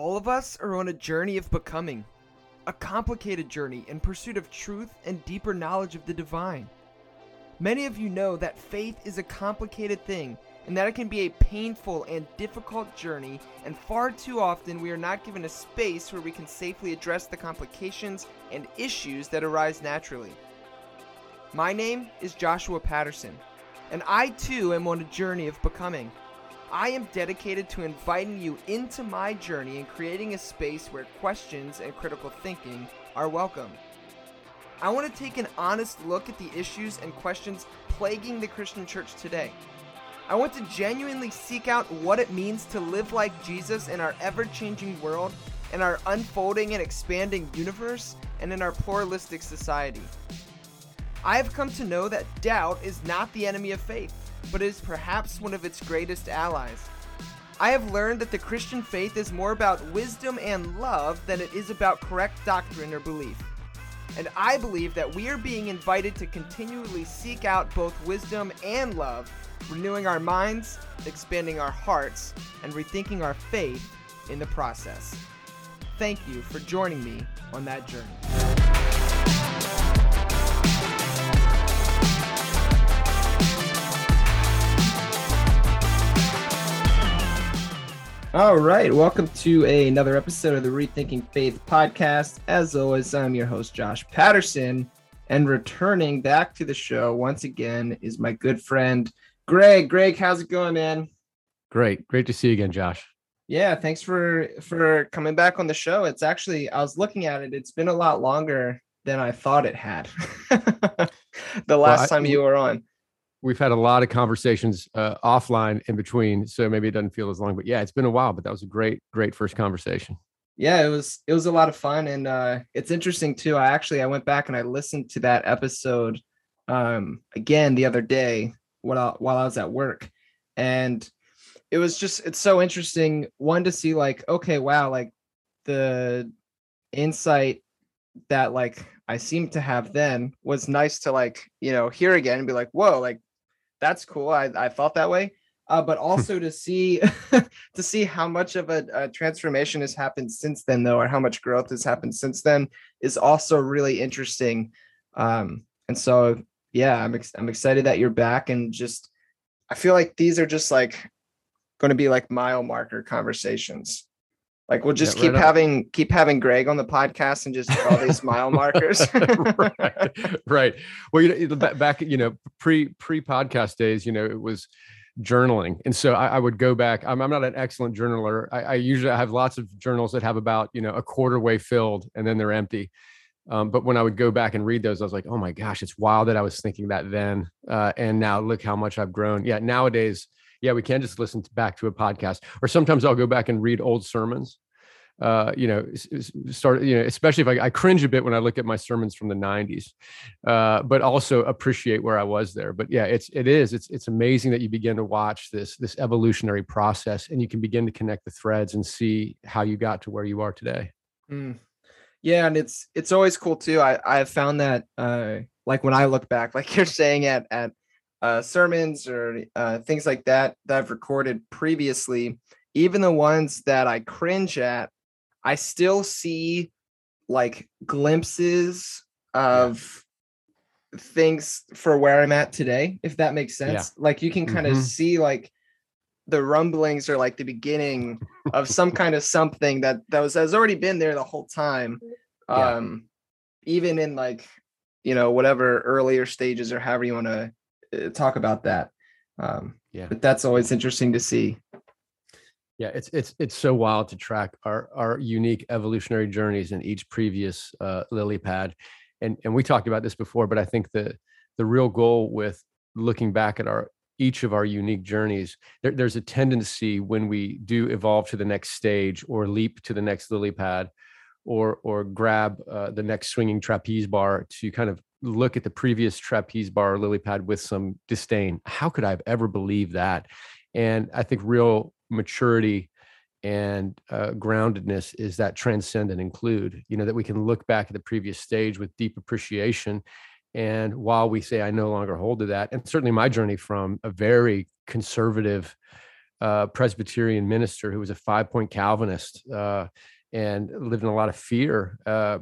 All of us are on a journey of becoming, a complicated journey in pursuit of truth and deeper knowledge of the divine. Many of you know that faith is a complicated thing and that it can be a painful and difficult journey, and far too often we are not given a space where we can safely address the complications and issues that arise naturally. My name is Joshua Patterson, and I too am on a journey of becoming. I am dedicated to inviting you into my journey and creating a space where questions and critical thinking are welcome. I want to take an honest look at the issues and questions plaguing the Christian church today. I want to genuinely seek out what it means to live like Jesus in our ever changing world, in our unfolding and expanding universe, and in our pluralistic society. I have come to know that doubt is not the enemy of faith but is perhaps one of its greatest allies. I have learned that the Christian faith is more about wisdom and love than it is about correct doctrine or belief. And I believe that we are being invited to continually seek out both wisdom and love, renewing our minds, expanding our hearts, and rethinking our faith in the process. Thank you for joining me on that journey. All right, welcome to another episode of the Rethinking Faith podcast. As always, I'm your host, Josh Patterson, and returning back to the show once again is my good friend, Greg. Greg, how's it going, man? Great, great to see you again, Josh. Yeah, thanks for for coming back on the show. It's actually I was looking at it; it's been a lot longer than I thought it had. the last well, I, time you were on we've had a lot of conversations uh, offline in between, so maybe it doesn't feel as long. But yeah, it's been a while, but that was a great, great first conversation. Yeah, it was it was a lot of fun, and uh, it's interesting too. I actually I went back and I listened to that episode um, again the other day while while I was at work, and it was just it's so interesting. One to see like okay, wow, like the insight that like I seem to have then was nice to like you know hear again and be like whoa like that's cool. I, I felt that way. Uh, but also to see to see how much of a, a, transformation has happened since then, though, or how much growth has happened since then, is also really interesting. Um, and so, yeah, I'm ex- I'm excited that you're back, and just I feel like these are just like going to be like mile marker conversations. Like we'll just yeah, keep right having keep having Greg on the podcast and just all these mile markers. right, right. Well, you know, back you know pre pre podcast days, you know, it was journaling, and so I, I would go back. I'm, I'm, not an excellent journaler. I, I, usually have lots of journals that have about you know a quarter way filled and then they're empty. Um, but when I would go back and read those, I was like, oh my gosh, it's wild that I was thinking that then, uh, and now look how much I've grown. Yeah, nowadays yeah, we can't just listen back to a podcast. Or sometimes I'll go back and read old sermons. Uh, you know, start, you know, especially if I, I, cringe a bit when I look at my sermons from the 90s, uh, but also appreciate where I was there. But yeah, it's it is it's it's amazing that you begin to watch this this evolutionary process, and you can begin to connect the threads and see how you got to where you are today. Mm. Yeah, and it's it's always cool too. I I have found that uh, like when I look back, like you're saying at at uh, sermons or uh, things like that that I've recorded previously, even the ones that I cringe at, I still see like glimpses of yeah. things for where I'm at today, if that makes sense. Yeah. Like you can kind of mm-hmm. see like the rumblings or like the beginning of some kind of something that that was has already been there the whole time. Yeah. Um even in like you know whatever earlier stages or however you want to talk about that. Um, yeah, but that's always interesting to see. Yeah, it's it's it's so wild to track our our unique evolutionary journeys in each previous uh, lily pad, and and we talked about this before, but I think the the real goal with looking back at our each of our unique journeys, there, there's a tendency when we do evolve to the next stage or leap to the next lily pad, or or grab uh, the next swinging trapeze bar to kind of look at the previous trapeze bar or lily pad with some disdain. How could I have ever believed that? And I think real maturity and uh, groundedness is that transcend and include, you know, that we can look back at the previous stage with deep appreciation. And while we say, I no longer hold to that, and certainly my journey from a very conservative uh, Presbyterian minister who was a five point Calvinist uh, and lived in a lot of fear. Uh,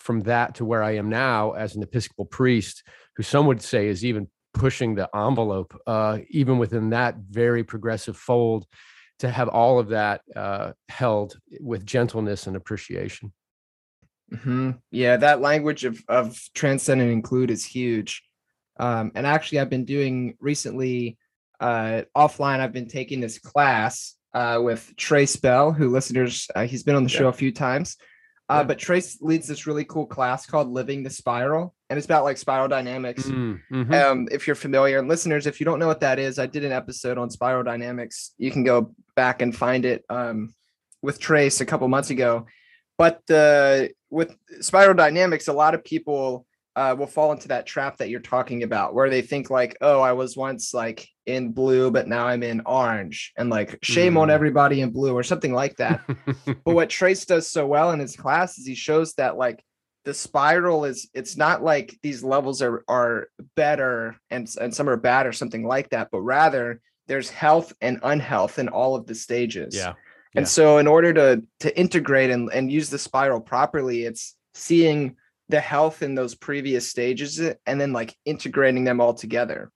from that to where I am now as an Episcopal priest, who some would say is even pushing the envelope, uh, even within that very progressive fold, to have all of that uh, held with gentleness and appreciation. Mm-hmm. Yeah, that language of of transcend and include is huge. Um, and actually, I've been doing recently uh, offline. I've been taking this class uh, with Trace Bell, who listeners uh, he's been on the show a few times. Uh, yeah. But Trace leads this really cool class called Living the Spiral, and it's about like spiral dynamics. Mm, mm-hmm. Um, if you're familiar, and listeners, if you don't know what that is, I did an episode on spiral dynamics. You can go back and find it um, with Trace a couple months ago. But the with spiral dynamics, a lot of people uh, will fall into that trap that you're talking about, where they think like, "Oh, I was once like in blue, but now I'm in orange," and like, shame mm. on everybody in blue or something like that. but what Trace does so well in his class is he shows that like the spiral is it's not like these levels are are better and and some are bad or something like that, but rather there's health and unhealth in all of the stages. Yeah. And so in order to to integrate and, and use the spiral properly, it's seeing the health in those previous stages and then like integrating them all together.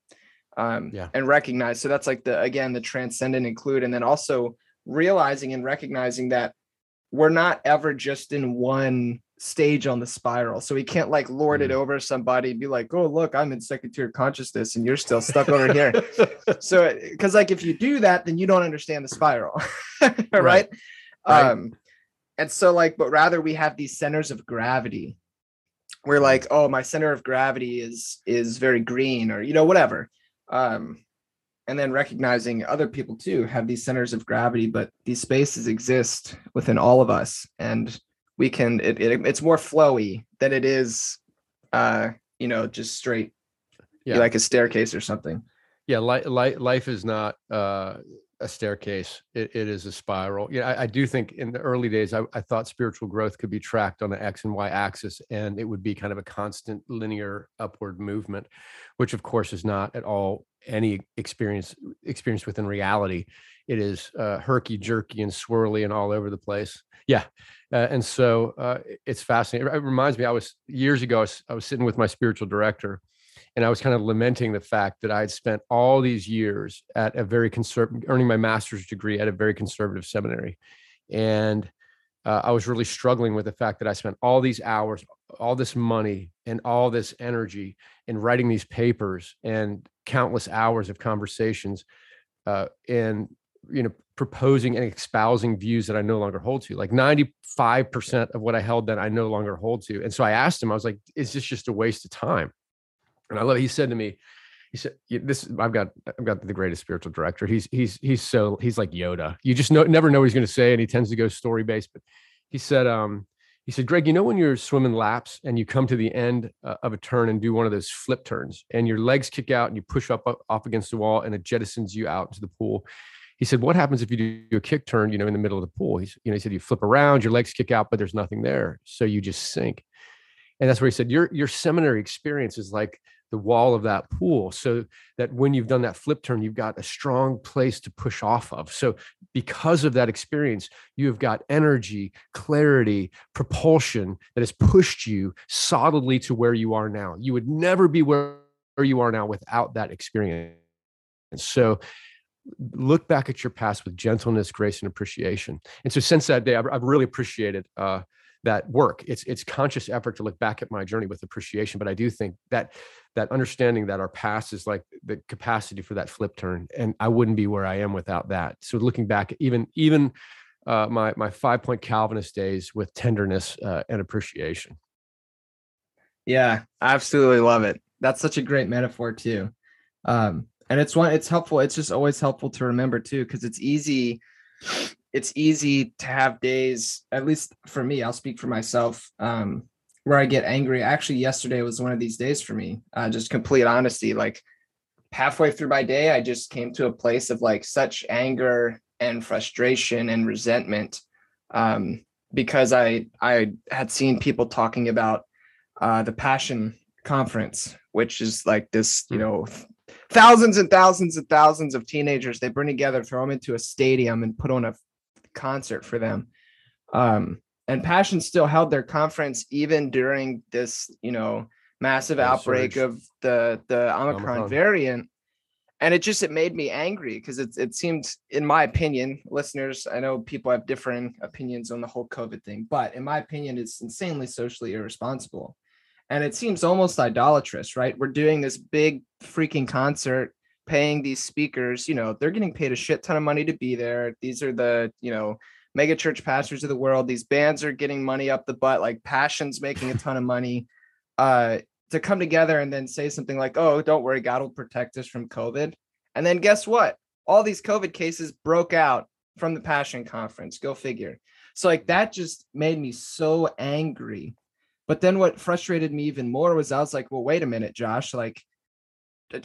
Um yeah. and recognize. So that's like the again the transcend and include and then also realizing and recognizing that we're not ever just in one stage on the spiral. So we can't like lord it mm. over somebody and be like, oh, look, I'm in second tier consciousness and you're still stuck over here. So, because like if you do that, then you don't understand the spiral. right. right. Um, and so like, but rather we have these centers of gravity. We're like, oh, my center of gravity is is very green or you know, whatever. Um, and then recognizing other people too have these centers of gravity, but these spaces exist within all of us. And we can it, it it's more flowy than it is uh you know just straight yeah like a staircase or something yeah life li- life is not uh a staircase it, it is a spiral. Yeah I, I, do think in the early days I, I thought spiritual growth could be tracked on the x and y axis and it would be kind of a constant linear upward movement which of course is not at all any experience experience within reality. It is uh, herky jerky and swirly and all over the place. Yeah uh, and so uh, it's fascinating. It reminds me, I was years ago, I was, I was sitting with my spiritual director and I was kind of lamenting the fact that I had spent all these years at a very conservative, earning my master's degree at a very conservative seminary. And uh, I was really struggling with the fact that I spent all these hours, all this money, and all this energy in writing these papers and countless hours of conversations uh, and you know proposing and espousing views that I no longer hold to. Like 95% of what I held then I no longer hold to. And so I asked him, I was like, is this just a waste of time? And I love. He said to me, he said, this, I've got, I've got the greatest spiritual director. He's, he's, he's so, he's like Yoda. You just know, never know what he's going to say. And he tends to go story based, but he said, um, he said, Greg, you know, when you're swimming laps and you come to the end uh, of a turn and do one of those flip turns and your legs kick out and you push up, up, up against the wall and it jettisons you out into the pool he said, "What happens if you do a kick turn? You know, in the middle of the pool? He's, you know, he said you flip around, your legs kick out, but there's nothing there, so you just sink." And that's where he said, "Your your seminary experience is like the wall of that pool, so that when you've done that flip turn, you've got a strong place to push off of. So because of that experience, you have got energy, clarity, propulsion that has pushed you solidly to where you are now. You would never be where." you are now without that experience. And so look back at your past with gentleness, grace, and appreciation. And so since that day, I've, I've really appreciated uh, that work. It's it's conscious effort to look back at my journey with appreciation. But I do think that that understanding that our past is like the capacity for that flip turn, and I wouldn't be where I am without that. So looking back, even even uh, my my five point Calvinist days with tenderness uh, and appreciation. Yeah, I absolutely love it. That's such a great metaphor too. Um, and it's one it's helpful it's just always helpful to remember too because it's easy it's easy to have days at least for me i'll speak for myself um where i get angry actually yesterday was one of these days for me uh, just complete honesty like halfway through my day i just came to a place of like such anger and frustration and resentment um because i i had seen people talking about uh the passion conference which is like this you hmm. know thousands and thousands and thousands of teenagers they bring together throw them into a stadium and put on a concert for them. Um, and passion still held their conference even during this you know massive outbreak of the the omicron, omicron. variant. And it just it made me angry because it, it seemed in my opinion listeners i know people have differing opinions on the whole covid thing but in my opinion it's insanely socially irresponsible. And it seems almost idolatrous right? We're doing this big freaking concert paying these speakers you know they're getting paid a shit ton of money to be there these are the you know mega church pastors of the world these bands are getting money up the butt like passions making a ton of money uh to come together and then say something like, oh, don't worry, God will protect us from COVID. And then guess what? All these COVID cases broke out from the Passion Conference. Go figure. So, like, that just made me so angry. But then what frustrated me even more was I was like, well, wait a minute, Josh. Like,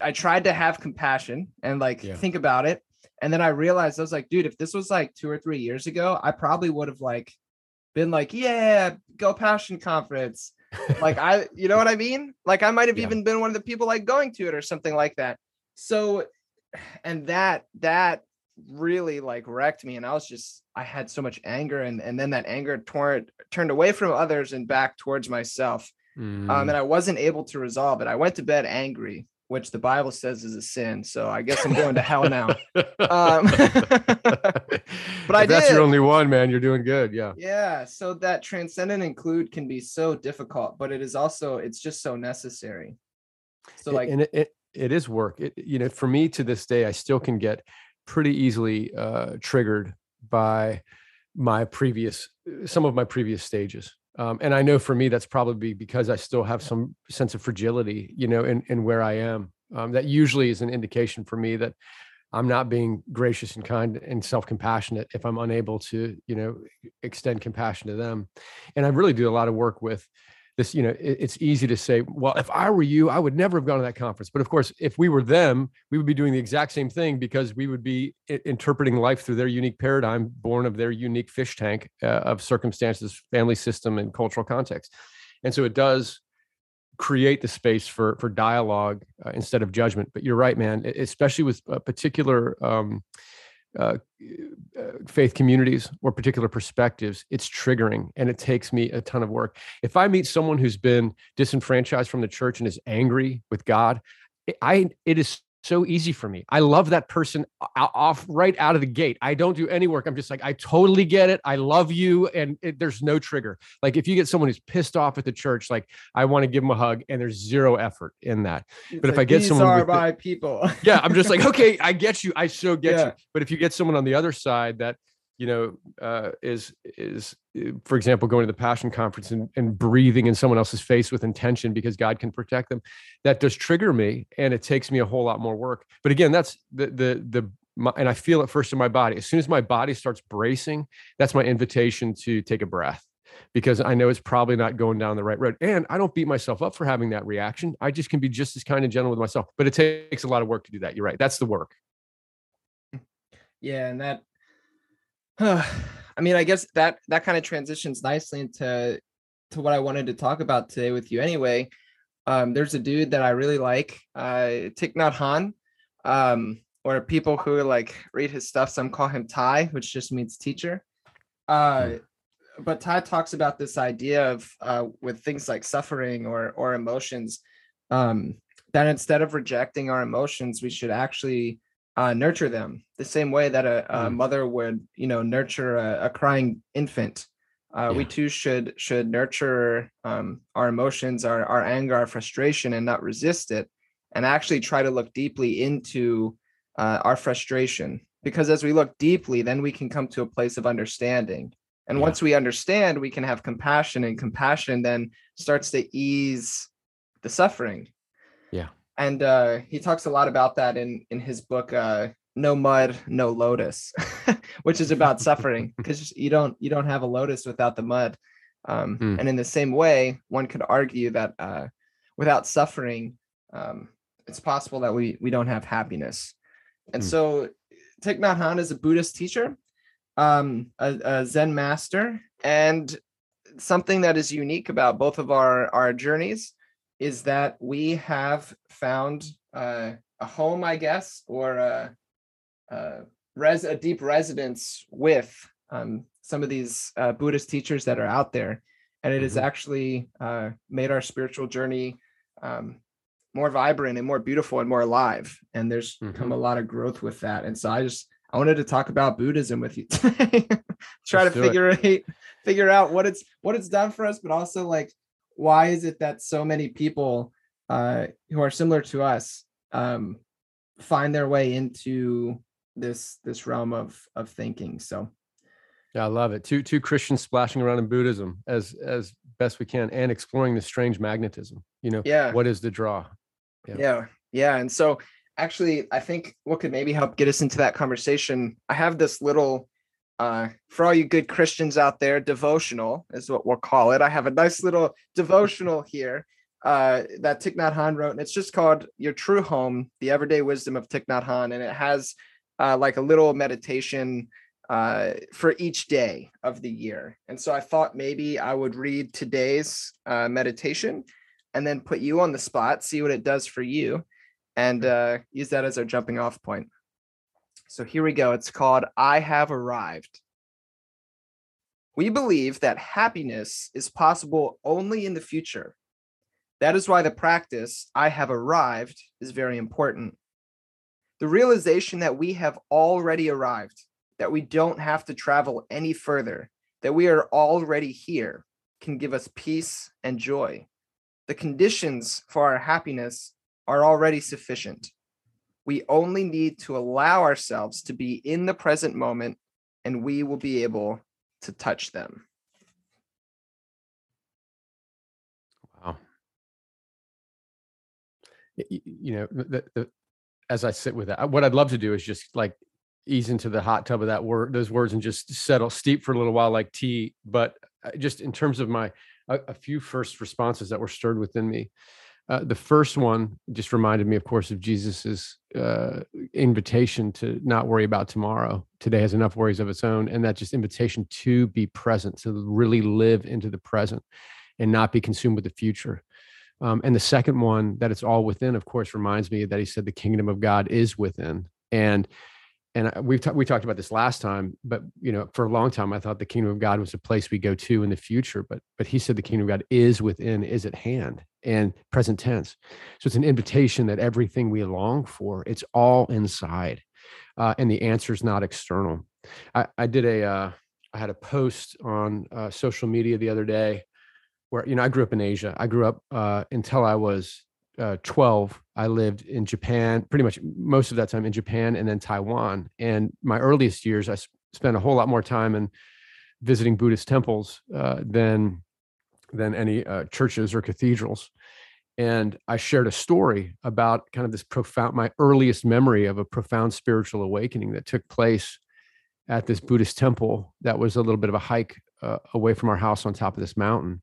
I tried to have compassion and like yeah. think about it. And then I realized I was like, dude, if this was like two or three years ago, I probably would have like been like, yeah, go Passion Conference like I, you know what I mean? Like I might have yeah. even been one of the people like going to it or something like that. So, and that that really like wrecked me, and I was just I had so much anger, and and then that anger torn turned away from others and back towards myself. Mm. Um, and I wasn't able to resolve it. I went to bed angry, which the Bible says is a sin. So I guess I'm going to hell now. Um, but I that's did. your only one, man. You're doing good. Yeah. Yeah. So that transcend and include can be so difficult, but it is also it's just so necessary. So like, and it, it, it is work. It, you know, for me to this day, I still can get pretty easily uh, triggered by my previous some of my previous stages um, and I know for me, that's probably because I still have some sense of fragility, you know, in, in where I am. Um, that usually is an indication for me that I'm not being gracious and kind and self-compassionate if I'm unable to, you know, extend compassion to them. And I really do a lot of work with this you know it, it's easy to say well if i were you i would never have gone to that conference. But of course if we were them we would be doing the exact same thing because we would be I- interpreting life through their unique paradigm born of their unique fish tank uh, of circumstances family system and cultural context. And so it does create the space for for dialogue uh, instead of judgment. But you're right man especially with a particular um, uh, uh, faith communities or particular perspectives, it's triggering and it takes me a ton of work. If I meet someone who's been disenfranchised from the church and is angry with God, I it is so easy for me. I love that person uh, off right out of the gate. I don't do any work. I'm just like, I totally get it. I love you. And it, there's no trigger. Like if you get someone who's pissed off at the church, like I want to give them a hug and there's zero effort in that. It's but like, if I get someone are my the, people. yeah, I'm just like, okay, I get you. I so get yeah. you. But if you get someone on the other side that you know, uh, is is uh, for example going to the Passion Conference and, and breathing in someone else's face with intention because God can protect them. That does trigger me, and it takes me a whole lot more work. But again, that's the the the my, and I feel it first in my body. As soon as my body starts bracing, that's my invitation to take a breath because I know it's probably not going down the right road. And I don't beat myself up for having that reaction. I just can be just as kind and gentle with myself. But it takes a lot of work to do that. You're right. That's the work. Yeah, and that I mean, I guess that that kind of transitions nicely into to what I wanted to talk about today with you. Anyway, um, there's a dude that I really like, uh, Thich Nhat Hanh, um, or people who like read his stuff. Some call him Thay, which just means teacher. Uh, hmm. but Thay talks about this idea of uh, with things like suffering or or emotions, um, that instead of rejecting our emotions, we should actually uh, nurture them the same way that a, a mm. mother would, you know, nurture a, a crying infant. Uh, yeah. We too should should nurture um, our emotions, our our anger, our frustration, and not resist it, and actually try to look deeply into uh, our frustration. Because as we look deeply, then we can come to a place of understanding. And yeah. once we understand, we can have compassion, and compassion then starts to ease the suffering. Yeah and uh, he talks a lot about that in in his book uh, no mud no lotus which is about suffering because you don't you don't have a lotus without the mud um, mm. and in the same way one could argue that uh, without suffering um, it's possible that we we don't have happiness and mm. so Thich Nhat Hanh is a Buddhist teacher um, a, a Zen master and something that is unique about both of our our journeys is that we have found uh, a home, I guess, or a, a, res, a deep residence with um, some of these uh, Buddhist teachers that are out there. And it mm-hmm. has actually uh, made our spiritual journey um, more vibrant and more beautiful and more alive. And there's mm-hmm. come a lot of growth with that. And so I just, I wanted to talk about Buddhism with you today. Try Let's to figure it. figure out what it's what it's done for us, but also like why is it that so many people uh, who are similar to us um, find their way into this this realm of of thinking. So yeah, I love it. Two two Christians splashing around in Buddhism as as best we can and exploring the strange magnetism. You know, yeah. What is the draw? Yeah. yeah. Yeah. And so actually I think what could maybe help get us into that conversation, I have this little uh, for all you good Christians out there, devotional is what we'll call it. I have a nice little devotional here uh, that Thich Nhat Hanh wrote, and it's just called Your True Home, the Everyday Wisdom of Thich Nhat Hanh. And it has uh, like a little meditation uh, for each day of the year. And so I thought maybe I would read today's uh, meditation and then put you on the spot, see what it does for you, and uh, use that as our jumping off point. So here we go. It's called I Have Arrived. We believe that happiness is possible only in the future. That is why the practice, I have arrived, is very important. The realization that we have already arrived, that we don't have to travel any further, that we are already here, can give us peace and joy. The conditions for our happiness are already sufficient. We only need to allow ourselves to be in the present moment, and we will be able to touch them. Wow. You know, the, the, as I sit with that, what I'd love to do is just like ease into the hot tub of that word, those words, and just settle, steep for a little while, like tea. But uh, just in terms of my, a, a few first responses that were stirred within me. Uh, the first one just reminded me, of course, of Jesus's uh, invitation to not worry about tomorrow. Today has enough worries of its own, and that just invitation to be present, to really live into the present, and not be consumed with the future. Um, and the second one, that it's all within, of course, reminds me that he said the kingdom of God is within, and and we've we talked about this last time, but you know, for a long time, I thought the kingdom of God was a place we go to in the future. But but he said the kingdom of God is within, is at hand, and present tense. So it's an invitation that everything we long for, it's all inside, uh, and the answer is not external. I, I did a uh, I had a post on uh, social media the other day where you know I grew up in Asia. I grew up uh, until I was uh, 12, I lived in Japan, pretty much most of that time in Japan and then Taiwan. And my earliest years, I spent a whole lot more time in visiting Buddhist temples uh, than than any uh, churches or cathedrals. And I shared a story about kind of this profound, my earliest memory of a profound spiritual awakening that took place at this Buddhist temple that was a little bit of a hike uh, away from our house on top of this mountain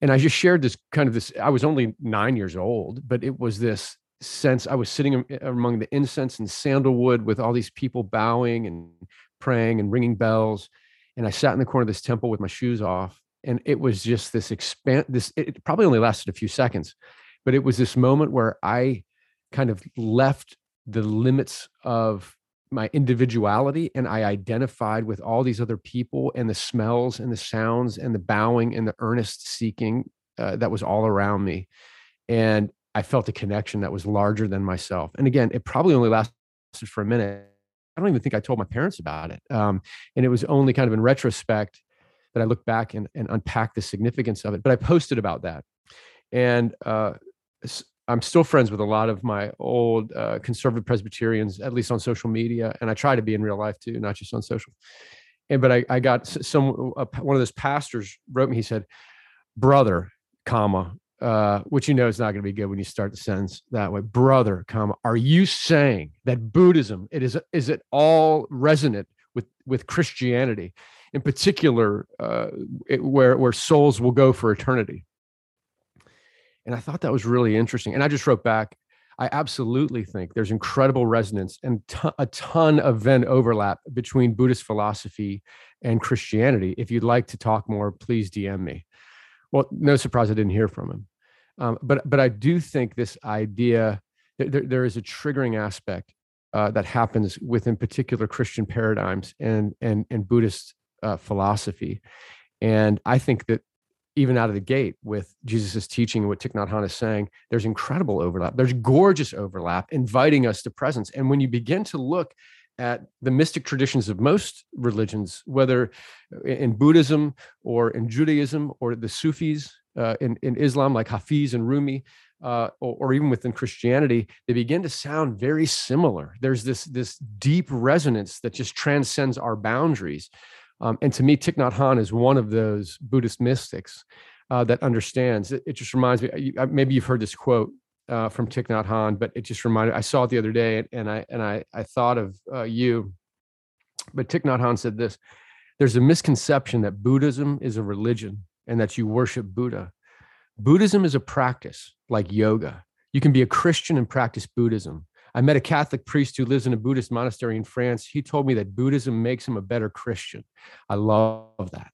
and I just shared this kind of this. I was only nine years old, but it was this sense. I was sitting eh, among the incense and sandalwood with all these people bowing and praying and ringing bells, and I sat in the corner of this temple with my shoes off, and it was just this expand. This it probably only lasted a few seconds, but it was this moment where I kind of left the limits of my individuality and I identified with all these other people and the smells and the sounds and the bowing and the earnest seeking uh, that was all around me. And I felt a connection that was larger than myself. And again, it probably only lasted for a minute. I don't even think I told my parents about it. Um, and it was only kind of in retrospect that I look back and, and unpack the significance of it. But I posted about that. And uh, I'm still friends with a lot of my old uh, conservative Presbyterians, at least on social media, and I try to be in real life too, not just on social. And but I, I got some uh, one of those pastors wrote me. He said, "Brother, comma, uh, which you know is not going to be good when you start the sentence that way. Brother, comma, are you saying that Buddhism it is is it all resonant with with Christianity, in particular, uh, it, where where souls will go for eternity?" And I thought that was really interesting. And I just wrote back, I absolutely think there's incredible resonance and t- a ton of Venn overlap between Buddhist philosophy and Christianity. If you'd like to talk more, please DM me. Well, no surprise, I didn't hear from him. Um, but but I do think this idea there, there is a triggering aspect uh, that happens within particular Christian paradigms and and and Buddhist uh, philosophy. And I think that even out of the gate with Jesus' teaching and what Thich Nhat Hanh is saying, there's incredible overlap. There's gorgeous overlap, inviting us to presence. And when you begin to look at the mystic traditions of most religions, whether in Buddhism or in Judaism or the Sufis uh, in, in Islam, like Hafiz and Rumi, uh, or, or, even within Christianity, they begin to sound very similar. There's this, this deep resonance that just transcends our boundaries. Um, and to me, Thich Nhat Hanh is one of those Buddhist mystics uh, that understands. It, it, just reminds me. Maybe you've heard this quote uh, from Thich Nhat Hanh, but it just reminded. I saw it the other day, and, I and I I thought of uh, you. But Thich Nhat Hanh said this: "There's a misconception that Buddhism is a religion and that you worship Buddha. Buddhism is a practice like yoga. You can be a Christian and practice Buddhism. I met a Catholic priest who lives in a Buddhist monastery in France. He told me that Buddhism makes him a better Christian. I love that.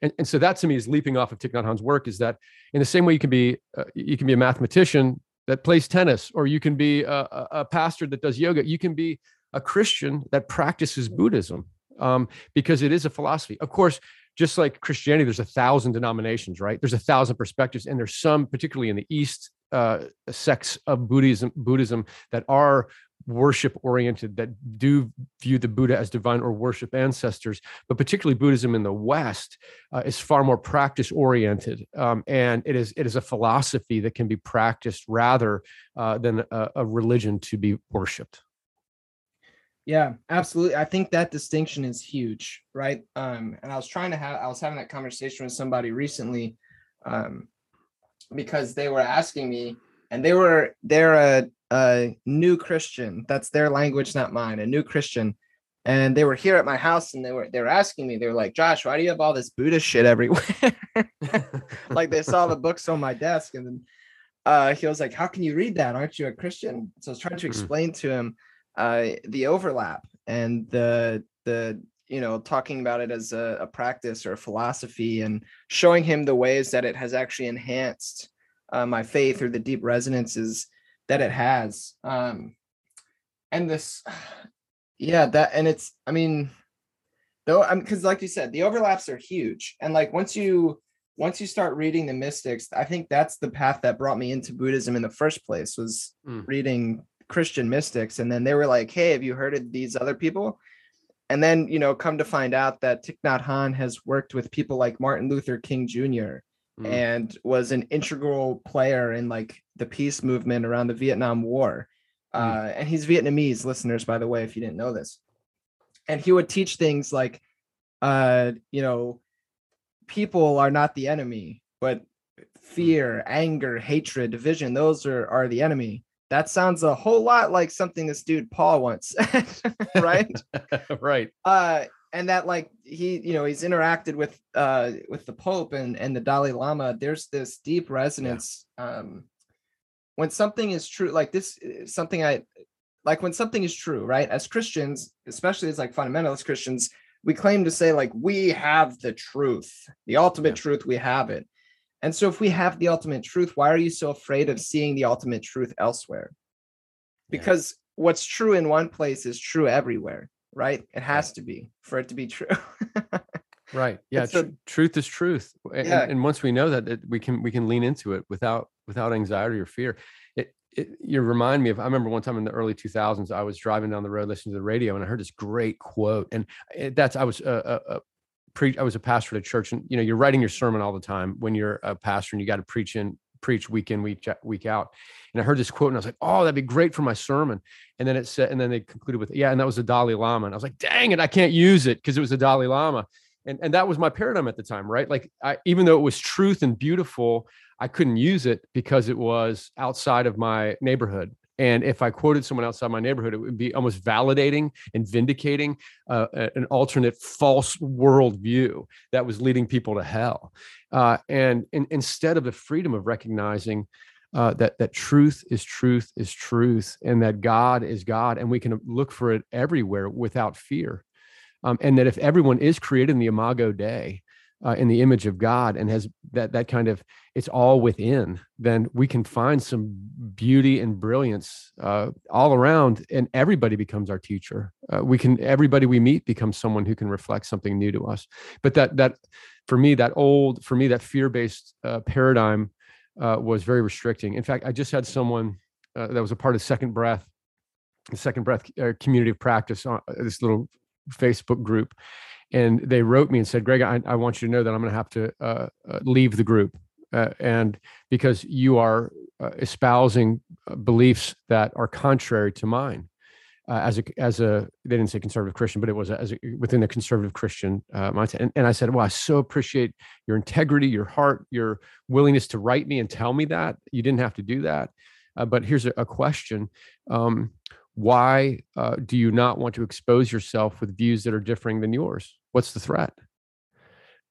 And, and so that to me is leaping off of Thich Nhat Hanh's work is that in the same way you can be uh, you can be a mathematician that plays tennis or you can be a, a, pastor that does yoga you can be a Christian that practices Buddhism um, because it is a philosophy. Of course, just like Christianity, there's a thousand denominations, right? There's a thousand perspectives, and there's some, particularly in the East, uh, sects of Buddhism, Buddhism that are worship oriented that do view the buddha as divine or worship ancestors but particularly buddhism in the west uh, is far more practice oriented um, and it is it is a philosophy that can be practiced rather uh, than a, a, religion to be worshipped. Yeah absolutely. I think that distinction is huge right? Um, and i was trying to have i was having that conversation with somebody recently um, because they were asking me, and they were they're a, a new Christian. That's their language, not mine. A new Christian, and they were here at my house, and they were they were asking me. They were like, "Josh, why do you have all this Buddhist shit everywhere?" like they saw the books on my desk, and then uh, he was like, "How can you read that? Aren't you a Christian?" So I was trying to mm-hmm. explain to him uh, the overlap and the the you know talking about it as a, a, practice or a philosophy and showing him the ways that it has actually enhanced uh, my faith or the deep resonances that it has. Um and this yeah that and it's i mean though i'm because like you said the overlaps are huge. And like once you once you start reading the mystics i think that's the path that brought me into buddhism in the first place was mm. reading christian mystics. And then they were like hey have you heard of these other people and then you know come to find out that Thich Nhat Hanh has worked with people like Martin Luther King Jr. Mm. and was an integral player in like the peace movement around the Vietnam War. Mm. Uh, and he's Vietnamese, listeners, by the way, if you didn't know this. And he would teach things like, uh, you know, people are not the enemy, but fear, anger, hatred, division, those are, are the enemy that sounds a whole lot like something this dude Paul once right? right. Uh, and that like he, you know, he's interacted with uh with the Pope and and the Dalai Lama. There's this deep resonance. Yeah. Um, when something is true, like this, uh, something I like when something is true, right? As Christians, especially as like fundamentalist Christians, we claim to say like we have the truth, the ultimate yeah. truth. We have it and so, if we have the ultimate truth, why are you so afraid of seeing the ultimate truth elsewhere? Because yeah. what's true in one place is true everywhere, right? It has to be for it to be true. right. Yeah. So, tr- truth is truth, and, yeah. and once we know that, it, we can we can lean into it without without anxiety or fear. It, it, you remind me of. I remember one time in the early 2000s, I was driving down the road listening to the radio, and I heard this great quote, and it, that's I was uh, uh, preach. I was a pastor at a church, and you know, you're writing your sermon all the time when you're a pastor, and you got to preach in, preach week in, week week out. And I heard this quote, and I was like, "Oh, that'd be great for my sermon." And then it said, and then they concluded with, "Yeah," and that was the Dalai Lama. And I was like, "Dang it, I can't use it because it was the Dalai Lama." And and that was my paradigm at the time, right? Like, I, even though it was truth and beautiful, I couldn't use it because it was outside of my neighborhood and if I quoted someone outside my neighborhood, it would be almost validating and vindicating uh, an alternate false worldview that was leading people to hell. Uh, and, and instead of the freedom of recognizing uh, that that truth is truth is truth, and that God is God, and we can look for it everywhere without fear. Um, and that if everyone is created in the Imago Dei, uh, in the image of God and has that that kind of it's all within, then we can find some beauty and brilliance uh, all around, and everybody becomes our teacher. Uh, we can everybody we meet becomes someone who can reflect something new to us. But that that for me that old for me that fear based uh, paradigm uh, was very restricting. In fact, I just had someone uh, that was a part of Second Breath, the Second Breath community of practice on this little Facebook group and they wrote me and said, "Greg, I, I want you to know that I'm going to have to uh, uh, leave the group, uh, and because you are uh, espousing uh, beliefs that are contrary to mine." Uh, as a as a they didn't say conservative Christian, but it was as a, within the conservative Christian mindset. And, and I said, "Well, I so appreciate your integrity, your heart, your willingness to write me and tell me that you didn't have to do that." but here's a, a question. Um, why uh, do you not want to expose yourself with views that are differing than yours? What's the threat?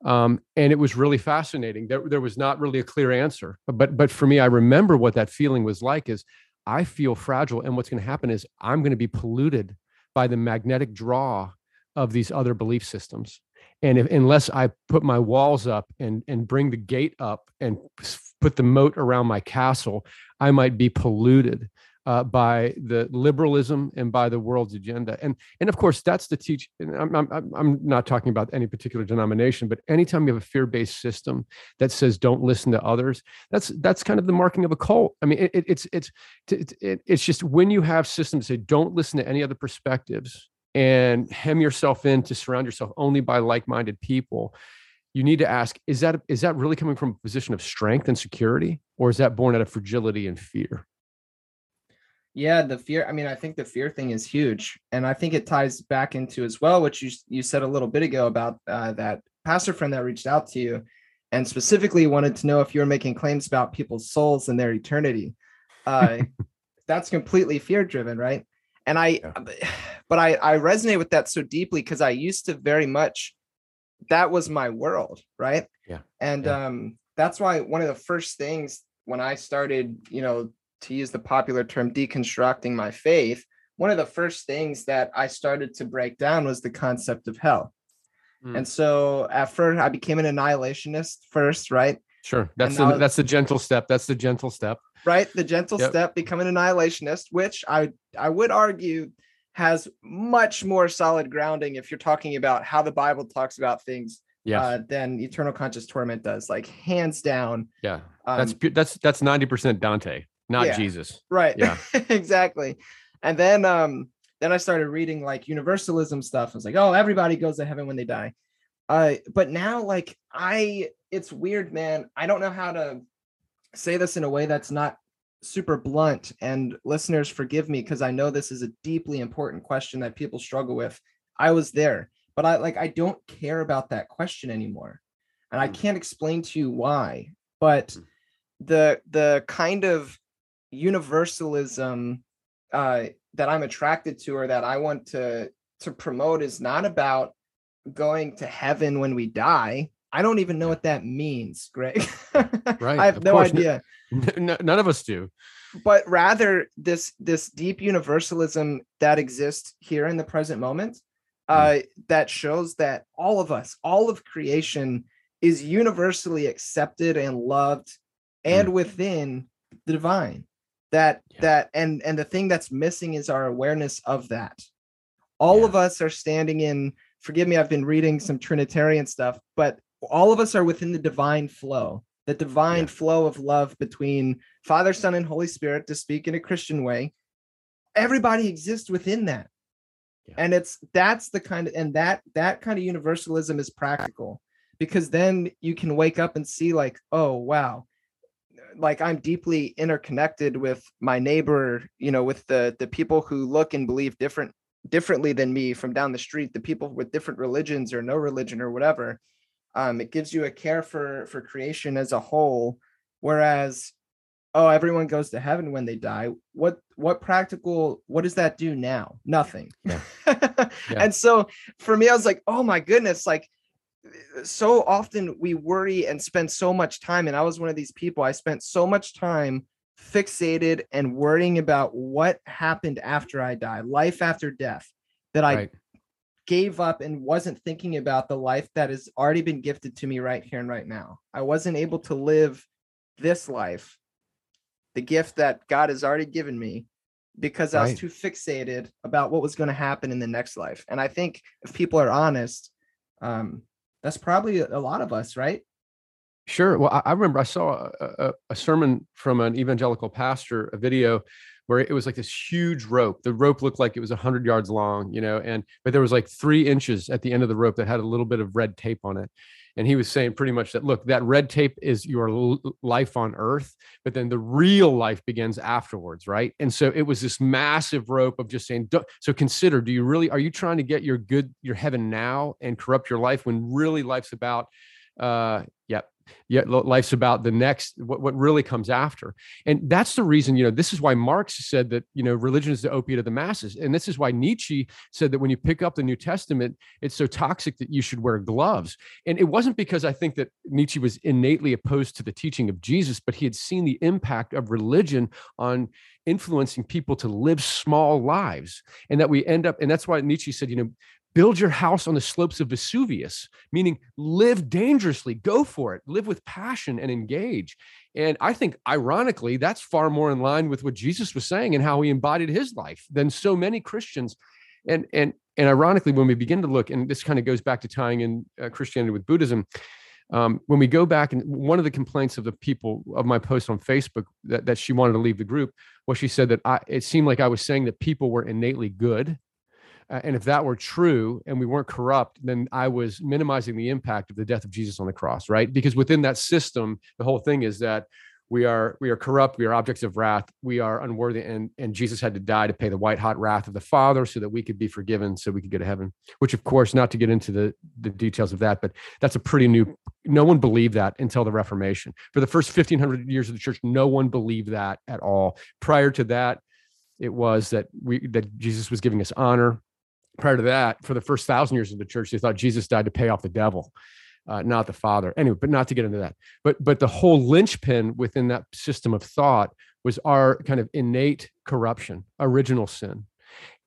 Um, and it was really fascinating. There, there was not really a clear answer, but but for me, I remember what that feeling was like. Is I feel fragile, and what's going to happen is I'm going to be polluted by the magnetic draw of these other belief systems. And if, unless I put my walls up and and bring the gate up and put the moat around my castle, I might be polluted uh, by the liberalism and by the world's agenda. And and of course, that's the teach. I'm, I'm, I'm not talking about any particular denomination, but anytime you have a fear-based system that says don't listen to others, that's that's kind of the marking of a cult. I mean, it, it, it's it's it, it's just when you have systems that don't listen to any other perspectives and hem yourself in to surround yourself only by like-minded people you need to ask is that is that really coming from a position of strength and security or is that born out of fragility and fear yeah, the fear. I mean, I think the fear thing is huge, and I think it ties back into as well what you you said a little bit ago about uh, that pastor friend that reached out to you, and specifically wanted to know if you were making claims about people's souls and their eternity. Uh, that's completely fear driven, right? And I, yeah. but I I resonate with that so deeply because I used to very much that was my world, right? Yeah. And yeah. um, that's why one of the first things when I started, you know, to use the popular term, deconstructing my faith, one of the first things that I started to break down was the concept of hell. Mm. And so at first I became an annihilationist first, right? Sure. That's the, that's the gentle step. That's the gentle step. Right. The gentle yep. step, become an annihilationist, which I I would argue has much more solid grounding if you're talking about how the Bible talks about things yeah. Uh, than eternal conscious torment does. Like hands down. Yeah. Um, that's that's that's 90% Dante not yeah, Jesus. Right. Yeah. exactly. And then um then I started reading like universalism stuff. I was like, oh, everybody goes to heaven when they die. Uh, but now like I it's weird, man. I don't know how to say this in a way that's not super blunt. And listeners, forgive me because I know this is a deeply important question that people struggle with. I was there, but I like I don't care about that question anymore. And I hmm. can't explain to you why, but hmm. the the kind of universalism uh, that I'm attracted to or that I want to to promote is not about going to heaven when we die. I don't even know what that means, Greg. right. I have no course. idea. none of us do. But rather this this deep universalism that exists here in the present moment uh, mm. that shows that all of us, all of creation is universally accepted and loved and mm. within the divine that yeah. that and and the thing that's missing is our awareness of that all yeah. of us are standing in forgive me i've been reading some trinitarian stuff but all of us are within the divine flow the divine yeah. flow of love between father son and holy spirit to speak in a christian way everybody exists within that and it's that's the kind of and that that kind of universalism is practical because then you can wake up and see like oh wow like I'm deeply interconnected with my neighbor, you know, with the the people who look and believe different differently than me from down the street, the people with different religions or no religion or whatever. Um, it gives you a care for for creation as a whole. Whereas, oh, everyone goes to heaven when they die. What what practical what does that do now? Nothing. Yeah. yeah. and so for me, I was like, oh my goodness, like so often we worry and spend so much time and i was one of these people i spent so much time fixated and worrying about what happened after i die life after death that i right. gave up and wasn't thinking about the life that has already been gifted to me right here and right now. I wasn't able to live this life, the gift that God has already given me, because I was too fixated about what was going to happen in the next life. And I think if people are honest, um, that's probably a lot of us, right? Sure. Well, I, remember I saw a, a, a, sermon from an evangelical pastor, a video where it was like this huge rope. The rope looked like it was 100 yards long, you know, and but there was like three inches at the end of the rope that had a little bit of red tape on it. And he was saying pretty much that look, that red tape is your life on earth, but then the real life begins afterwards, right? And so it was this massive rope of just saying, so consider, do you really, are you trying to get your good, your heaven now and corrupt your life when really life's about uh yet life's about the next what, what really comes after. And that's the reason you know this is why marx said that you know religion is the opiate of the masses. And this is why nietzsche said that when you pick up the new testament it's so toxic that you should wear gloves. And it wasn't because i think that nietzsche was innately opposed to the teaching of jesus but he had seen the impact of religion on influencing people to live small lives. And that we end up and that's why nietzsche said you know build your house on the slopes of Vesuvius, meaning live dangerously, go for it, live with passion and engage. And I think, ironically, that's far more in line with what Jesus was saying and how he embodied his life than so many Christians. And and and ironically, when we begin to look, and this kind of goes back to tying in uh, Christianity with Buddhism, um, when we go back and one of the complaints of the people of my post on Facebook that, that she wanted to leave the group was she said that I, it seemed like I was saying that people were innately good uh, and if that were true and we weren't corrupt, then I was minimizing the impact of the death of Jesus on the cross, right? Because within that system, the whole thing is that we are we are corrupt, we are objects of wrath, we are unworthy, and and Jesus had to die to pay the white hot wrath of the Father so that we could be forgiven, so we could go to heaven. Which, of course, not to get into the the details of that, but that's a pretty new. No one believed that until the Reformation. For the first fifteen hundred years of the church, no one believed that at all. Prior to that, it was that we that Jesus was giving us honor prior to that, for the first thousand years of the church, they thought Jesus died to pay off the devil, uh, not the Father. Anyway, but not to get into that. But but the whole linchpin within that system of thought was our kind of innate corruption, original sin.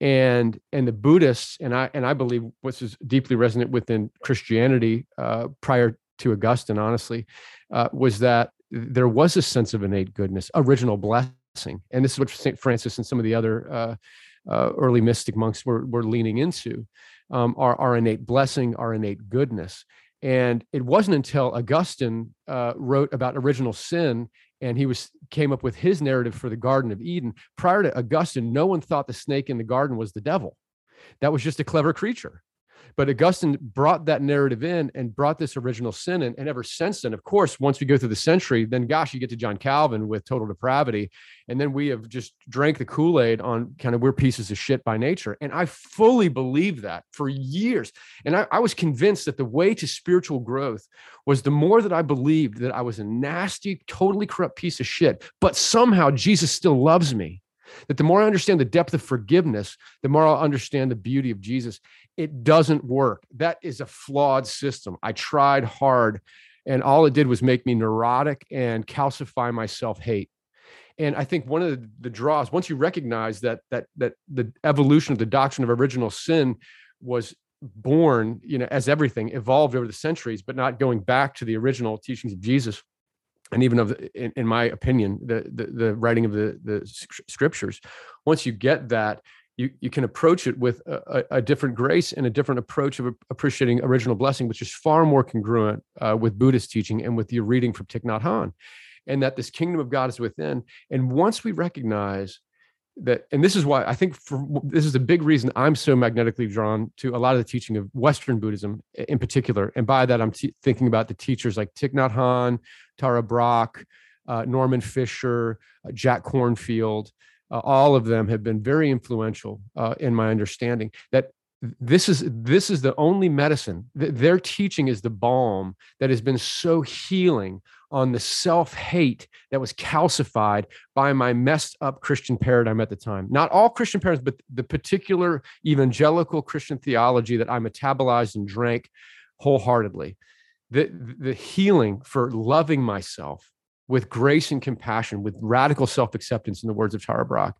And and the Buddhists and I and I believe which is deeply resonant within Christianity uh, prior to Augustine, honestly, uh, was that there was a sense of innate goodness, original blessing, and this is what Saint Francis and some of the other uh, early mystic monks were, were leaning into um, our, our innate blessing, our innate goodness. And it wasn't until Augustine uh, wrote about original sin and he was came up with his narrative for the Garden of Eden. Prior to Augustine, no one thought the snake in the garden was the devil. That was just a clever creature. But Augustine brought that narrative in and brought this original sin in. And ever since then, of course, once we go through the century, then gosh, you get to John Calvin with total depravity. And then we have just drank the Kool Aid on kind of we're pieces of shit by nature. And I fully believe that for years. And I, I was convinced that the way to spiritual growth was the more that I believed that I was a nasty, totally corrupt piece of shit, but somehow Jesus still loves me that the more I understand the depth of forgiveness, the more I'll understand the beauty of Jesus it doesn't work. That is a flawed system. I tried hard, and all it did was make me neurotic and calcify my self hate. And I think one of the, the draws, once you recognize that that that the evolution of the doctrine of original sin was born, you know, as everything evolved over the centuries, but not going back to the original teachings of Jesus, and even of, in, in, my opinion, the, the the writing of the the scriptures. Once you get that, you, you can approach it with a, a, different grace and a different approach of appreciating original blessing, which is far more congruent uh, with Buddhist teaching and with your reading from Thich Nhat Hanh that this kingdom of God is within. And once we recognize that, and this is why I think for, this is a big reason I'm so magnetically drawn to a lot of the teaching of Western Buddhism in particular. And by that, I'm t- thinking about the teachers like Thich Nhat Hanh, Tara Brach, uh, Norman Fischer uh, Jack Kornfield uh, all of them have been very influential uh, in my understanding that this is this is the only medicine their teaching is the balm that has been so healing on the self-hate that was calcified by my messed up christian paradigm at the time not all christian parents but the particular evangelical christian theology that i metabolized and drank wholeheartedly the the healing for loving myself with grace and compassion, with radical self acceptance, in the words of Tara Brach.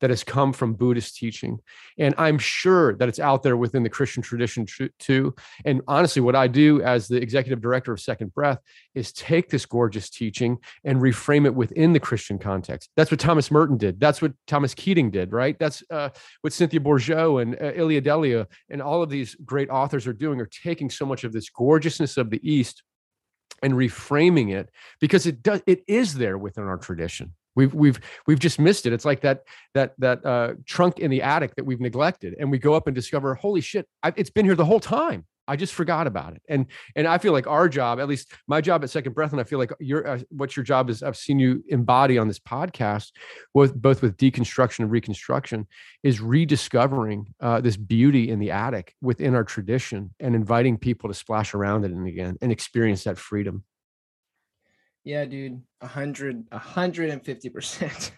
That has come from Buddhist teaching. And I'm sure that it's out there within the Christian tradition too. And honestly, what I do as the executive director of Second Breath is take this gorgeous teaching and reframe it within the Christian context. That's what Thomas Merton did. That's what Thomas Keating did, right? That's uh, what Cynthia Bourgeault and uh, Ilia Delio and all of these great authors are doing, are taking so much of this gorgeousness of the East and reframing it because it does it is there within our tradition we've we've we've just missed it it's like that that that uh, trunk in the attic that we've neglected and we go up and discover holy shit I, it's been here the whole time I just forgot about it. And and I feel like our job, at least my job at Second Breath, and I feel like your uh, what your job is. I've seen you embody on this podcast, with both with deconstruction and reconstruction, is rediscovering uh, this beauty in the attic within our tradition and inviting people to splash around it and again and experience that freedom. Yeah, dude, a hundred, a hundred and fifty percent.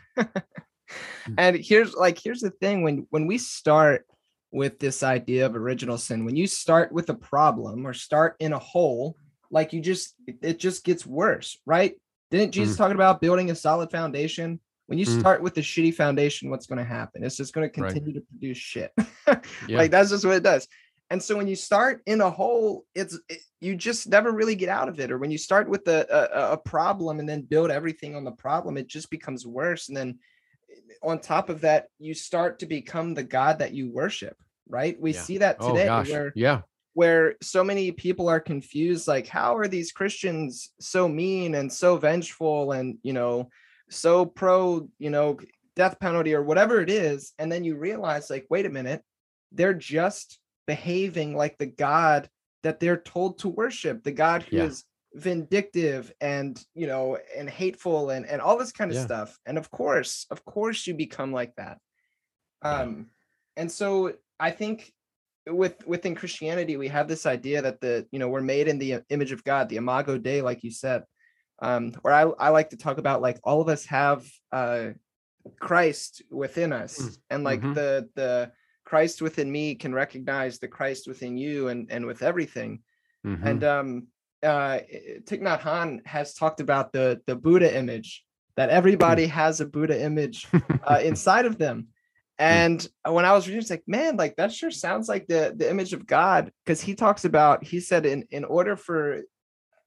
And here's like here's the thing when when we start with this idea of original sin. When you start with a problem or start in a hole, like you just, it just gets worse, right? Didn't Jesus mm. talk about building a solid foundation? When you mm. start with a shitty foundation, what's going to happen? It's just going to continue right. to produce shit. yeah. Like that's just what it does. And so when you start in a hole, it's it, you just never really get out of it. Or when you start with a, a, a problem and then build everything on the problem, it just becomes worse. And then eh, on top of that, you start to become the God that you worship, right? We yeah. see that oh, today oh, where yeah, where so many people are confused, like, how are these Christians so mean and so vengeful and you know, so pro, you know, death penalty or whatever it is. And then you realize, like, wait a minute, they're just behaving like the God that they're told to worship, the God who yeah. is vindictive and you know and hateful and and all this kind of yeah. stuff and of course of course you become like that um and so i think with within christianity we have this idea that the you know we're made in the image of god the imago dei like you said um or i i like to talk about like all of us have uh christ within us mm. and like mm-hmm. the the christ within me can recognize the christ within you and and with everything mm-hmm. and um uh, Thich Nhat Hanh has talked about the the Buddha image that everybody has a Buddha image uh, inside of them. And when I was reading, it's like, man, like that sure sounds like the the image of God, because he talks about he said in in order for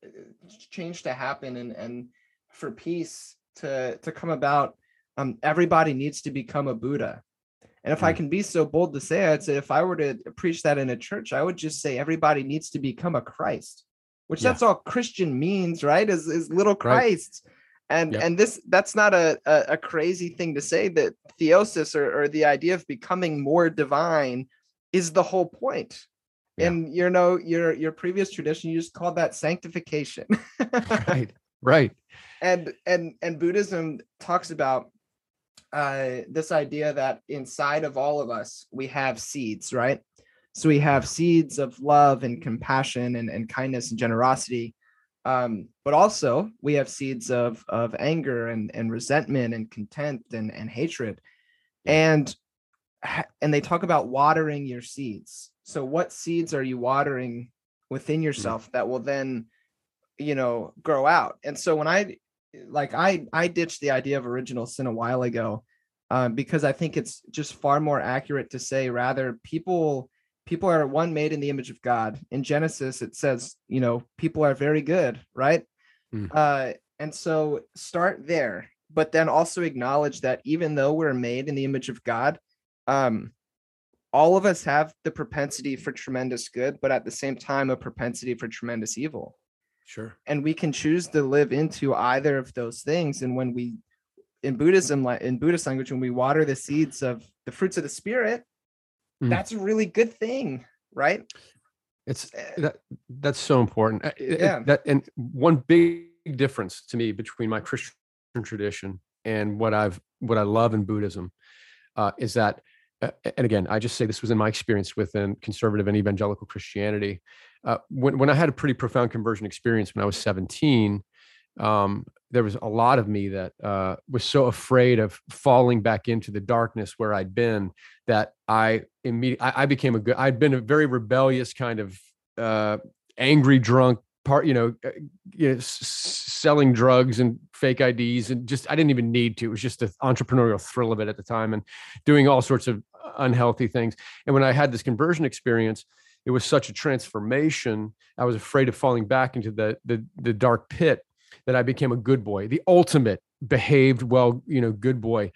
uh, change to happen and and for peace to to come about, um, everybody needs to become a Buddha. And if I hmm. can be so bold to say, I'd if I were to preach that in a church, I would just say everybody needs to become a Christ which yeah. that's all Christian means, right? Is is little Christ. Right. And yep. and this that's not a, a, a crazy thing to say that theosis or, or the idea of becoming more divine is the whole point. Yeah. And you know, your your previous tradition, you just called that sanctification. right, right. And and and Buddhism talks about uh, this idea that inside of all of us we have seeds, right? So we have seeds of love and compassion and, and kindness and generosity. Um, but also we have seeds of of anger and, and resentment and contempt and, and hatred. And and they talk about watering your seeds. So what seeds are you watering within hmm. yourself that will then, you know, grow out? And so when I like I I ditched the idea of original sin a while ago um, because I think it's just far more accurate to say rather people people are one made in the image of God. In Genesis, it says, you know, people are very good, right? Mm. Uh, and so start there, but then also acknowledge that even though we're made in the image of God, um, all of us have the propensity for tremendous good, but at the same time, a propensity for tremendous evil. Sure. And we can choose to live into either of those things. And when we, in Buddhism, like in Buddhist language, when we water the seeds of the fruits of the spirit, mm. that's a really good thing, right? It's eh. that that's so important. Yeah. That and one big difference to me between my Christian tradition and what I've what I love in Buddhism uh, is that, uh, and again, I just say this was in my experience within conservative and evangelical Christianity. Uh, when when I had a pretty profound conversion experience when I was 17, um, there was a lot of me that uh, was so afraid of falling back into the darkness where I'd been that I immediately I, I, became a good. I'd been a very rebellious kind of uh, angry drunk part. You know, uh, you know, s- selling drugs and fake IDs and just I didn't even need to. It was just the entrepreneurial thrill of it at the time and doing all sorts of unhealthy things. And when I had this conversion experience, it was such a transformation. I was afraid of falling back into the the, the dark pit that I became a good boy, the ultimate behaved well, you know, good boy.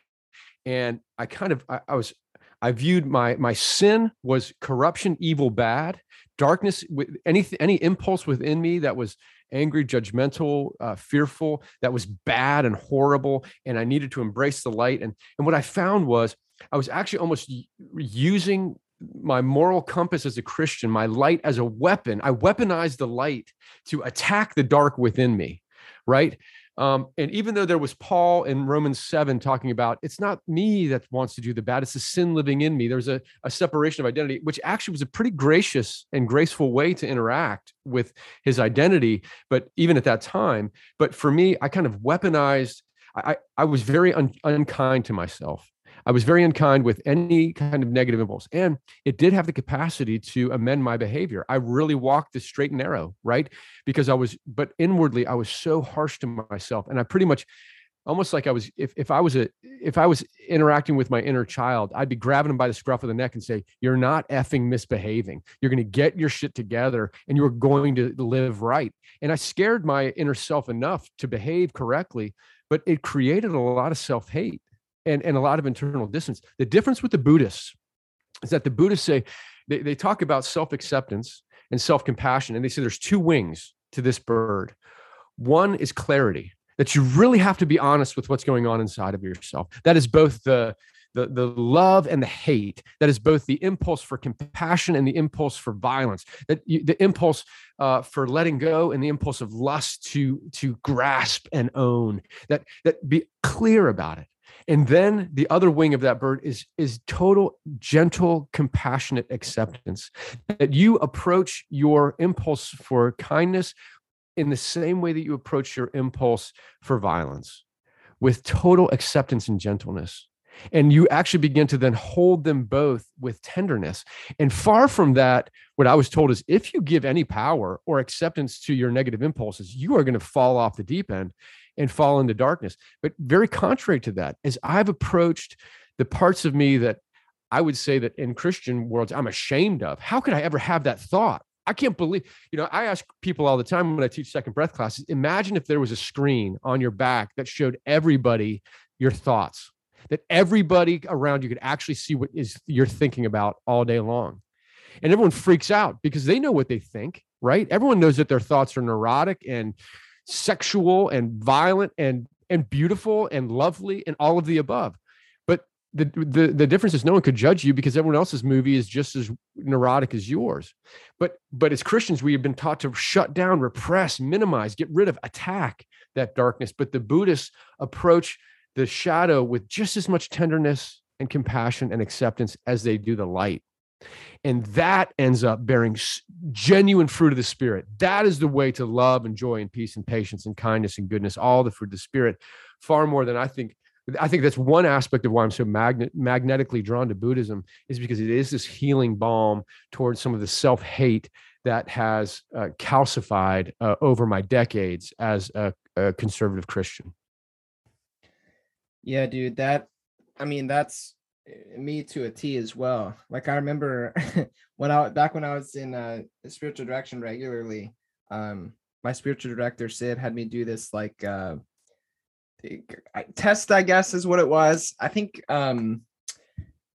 And I kind of I, I was I viewed my my sin was corruption, evil, bad, darkness with any any impulse within me that was angry, judgmental, uh, fearful, that was bad and horrible, and I needed to embrace the light. And and what I found was I was actually almost using my moral compass as a Christian, my light as a weapon. I weaponized the light to attack the dark within me, right? Um, and even though there was Paul in Romans 7 talking about it's not me that wants to do the bad, it's the sin living in me. There's a, a separation of identity, which actually was a pretty gracious and graceful way to interact with his identity. But even at that time, but for me, I kind of weaponized, I, I was very un, unkind to myself. I was very unkind with any kind of negative impulse. And it did have the capacity to amend my behavior. I really walked the straight and narrow, right? Because I was, but inwardly, I was so harsh to myself. And I pretty much, almost like I was, if, if I was a, if I was interacting with my inner child, I'd be grabbing him by the scruff of the neck and say, You're not effing misbehaving. You're going to get your shit together and you're going to live right. And I scared my inner self enough to behave correctly, but it created a lot of self hate and, and a lot of internal distance. The difference with the Buddhists is that the Buddhists say they, they talk about self acceptance and self compassion, and they say there's two wings to this bird. One is clarity, that you really have to be honest with what's going on inside of yourself. That is both the the, the love and the hate that is both the impulse for compassion and the impulse for violence that you, the impulse uh, for letting go and the impulse of lust to to grasp and own that that be clear about it and then the other wing of that bird is is total gentle compassionate acceptance. That you approach your impulse for kindness in the same way that you approach your impulse for violence with total acceptance and gentleness. And you actually begin to then hold them both with tenderness. And far from that what i was told is if you give any power or acceptance to your negative impulses you are going to fall off the deep end and fall into darkness. But very contrary to that, as I've approached the parts of me that I would say that in Christian worlds I'm ashamed of, how could I ever have that thought? I can't believe, you know, I ask people all the time when I teach second breath classes imagine if there was a screen on your back that showed everybody your thoughts, that everybody around you could actually see what is you're thinking about all day long. And everyone freaks out because they know what they think, right? Everyone knows that their thoughts are neurotic and sexual and violent and and beautiful and lovely and all of the above. But the, the the difference is no one could judge you because everyone else's movie is just as neurotic as yours. But but as christians we have been taught to shut down repress minimize get rid of attack that darkness. But the buddhists approach the shadow with just as much tenderness and compassion and acceptance as they do the light and that ends up bearing genuine fruit of the Spirit. That is the way to love and joy and peace and patience and kindness and goodness, all the fruit of the Spirit, far more than I think. I think that's one aspect of why I'm so magnet, magnetically drawn to Buddhism, is because it is this healing balm towards some of the self hate that has uh, calcified uh, over my decades as a, a conservative Christian. Yeah, dude, that, I mean, that's me to a T as well. Like I remember when I back when I was in uh, spiritual direction regularly, um, my spiritual director Sid had me do this like uh, test, I guess is what it was. I think. Um,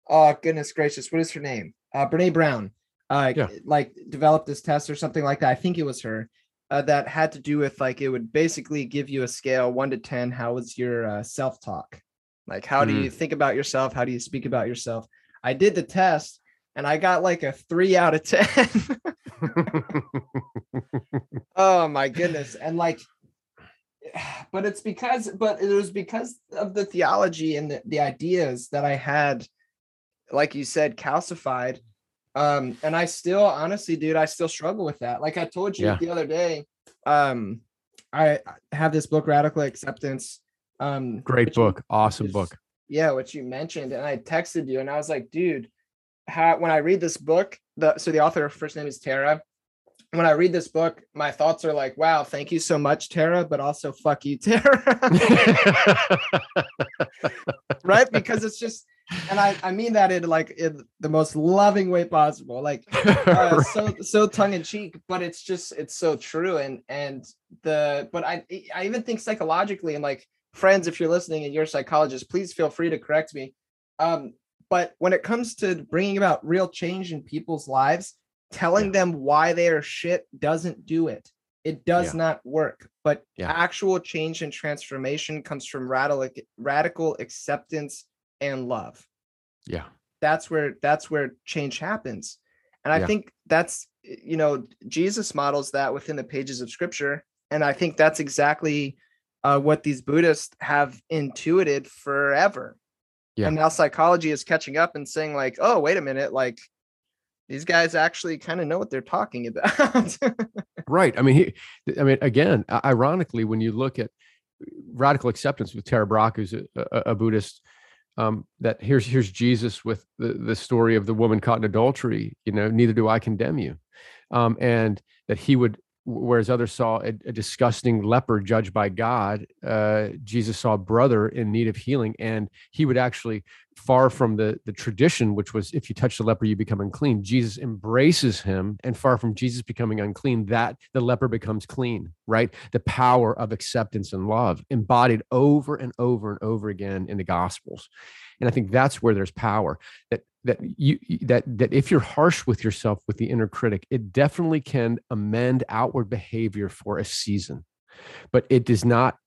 oh goodness gracious, what is her name? Uh, Brene Brown. Uh, yeah. like developed this test or something like that. I think it was her. Uh, that had to do with like it would basically give you a scale one to ten. How was your uh, self talk? Like, how do you mm. think about yourself? How do you speak about yourself? I did the test and I got like a three out of 10. oh my goodness. And like, but it's because, but it was because of the theology and the, the ideas that I had, like you said, calcified. Um, and I still, honestly, dude, I still struggle with that. Like I told you yeah. the other day, um, I have this book, Radical Acceptance um, Great book, you, awesome which, book. Yeah, what you mentioned, and I texted you, and I was like, dude, how, when I read this book, the so the author first name is Tara, when I read this book, my thoughts are like, wow, thank you so much, Tara, but also fuck you, Tara. right? Because it's just, and I, I mean that in like in the most loving way possible, like uh, right. so so tongue in cheek, but it's just it's so true. And and the but I I even think psychologically and like friends, if you're listening and you're a psychologist, please feel free to correct me. Um, but when it comes to bringing about real change in people's lives, telling yeah. them why they are shit doesn't do it. It does yeah. not work. But yeah. actual change and transformation comes from radical radical acceptance and love. Yeah. That's where that's where change happens. And I think that's you know Jesus models that within the pages of scripture and I think that's exactly uh, what these Buddhists have intuited forever. Yeah. And now psychology is catching up and saying like, "Oh, wait a minute, like these guys actually kind of know what they're talking about. right. I mean, he, I mean, again, ironically, when you look at radical acceptance with Tara Brach, who's a, a, a Buddhist, um, that here's here's Jesus with the, the story of the woman caught in adultery. You know, neither do I condemn you, um, and that he would whereas others saw a, a, disgusting leper judged by God, uh, Jesus saw a brother in need of healing, and he would actually, far from the the tradition, which was if you touch the leper, you become unclean. Jesus embraces him, and far from Jesus becoming unclean, that the leper becomes clean. Right, the power of acceptance and love embodied over and over and over again in the Gospels, and I think that's where there's power. That that you that that if you're harsh with yourself with the inner critic it definitely can amend outward behavior for a season. But it does not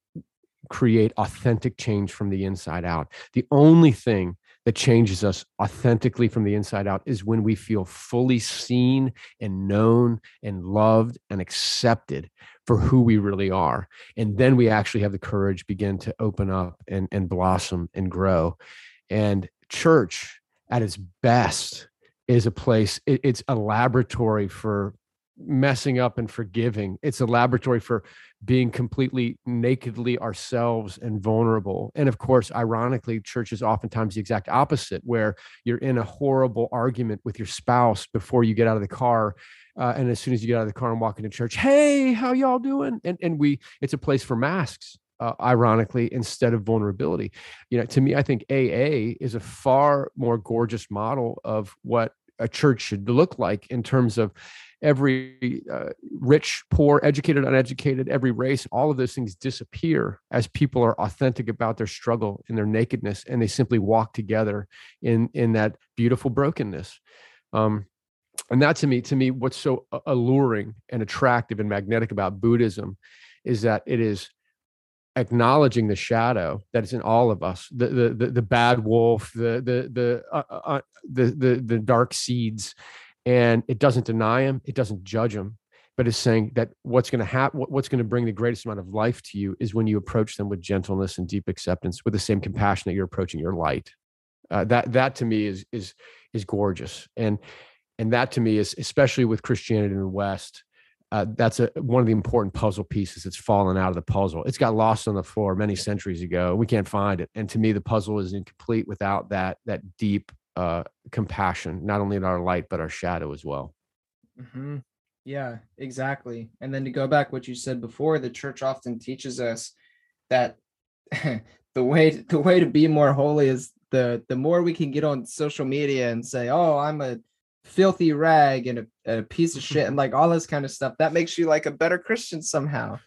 create authentic change from the inside out. The only thing that changes us authentically from the inside out is when we feel fully seen and known and loved and accepted for who we really are. And then we actually have the courage begin to open up and, and blossom and grow and church at its best is a place it, it's a laboratory for messing up and forgiving. It's a laboratory for being completely nakedly ourselves and vulnerable. And of course ironically church is oftentimes the exact opposite where you're in a horrible argument with your spouse before you get out of the car uh, and as soon as you get out of the car and walk into church hey how y'all doing? And and we it's a place for masks uh, ironically, instead of vulnerability. You know, to me, I think AA is a far more gorgeous model of what a church should look like in terms of every uh, rich, poor, educated, uneducated, every race, all of those things disappear as people are authentic about their struggle and their nakedness, and they simply walk together in in that beautiful brokenness. Um, and that to me, to me, what's so alluring and attractive and magnetic about Buddhism is that it is acknowledging the shadow that is in all of us the the the, the bad wolf the the the, uh, uh, uh the the the dark seeds. And it doesn't deny him it doesn't judge him but it's saying that what's going to happen what's going to bring the greatest amount of life to you is when you approach them with gentleness and deep acceptance with the same compassion that you're approaching your light. Uh, that that to me is is is gorgeous. And and that to me is especially with christianity in the west uh, that's a, one of the important puzzle pieces that's fallen out of the puzzle. It's got lost on the floor many centuries ago. We can't find it, and to me, the puzzle is incomplete without that that deep uh, compassion, not only in our light but our shadow as well. Mm-hmm. Yeah, exactly. And then to go back what you said before, the church often teaches us that the way the way to be more holy is the the more we can get on social media and say, "Oh, I'm a filthy rag and a, a piece of shit and like all this kind of stuff that makes you like a better christian somehow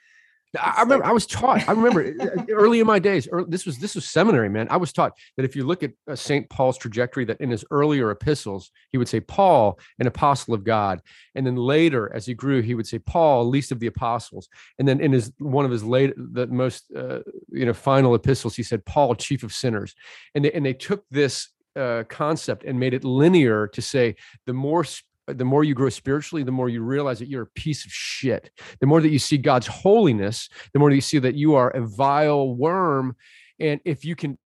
I remember like, I was taught. I remember early in my days. Early, this was this was seminary, man. I was taught that if you look at uh, Saint Paul's trajectory, that in his earlier epistles, he would say Paul, an apostle of God, and then later, as he grew, he would say Paul, least of the apostles, and then in his one of his late, the most uh, you know final epistles, he said Paul, chief of sinners, and they and they took this uh, concept and made it linear to say the more the more you grow spiritually, the more you realize that you're a piece of shit. The more that you see God's holiness, the more that you see that you are a vile worm. And if you can,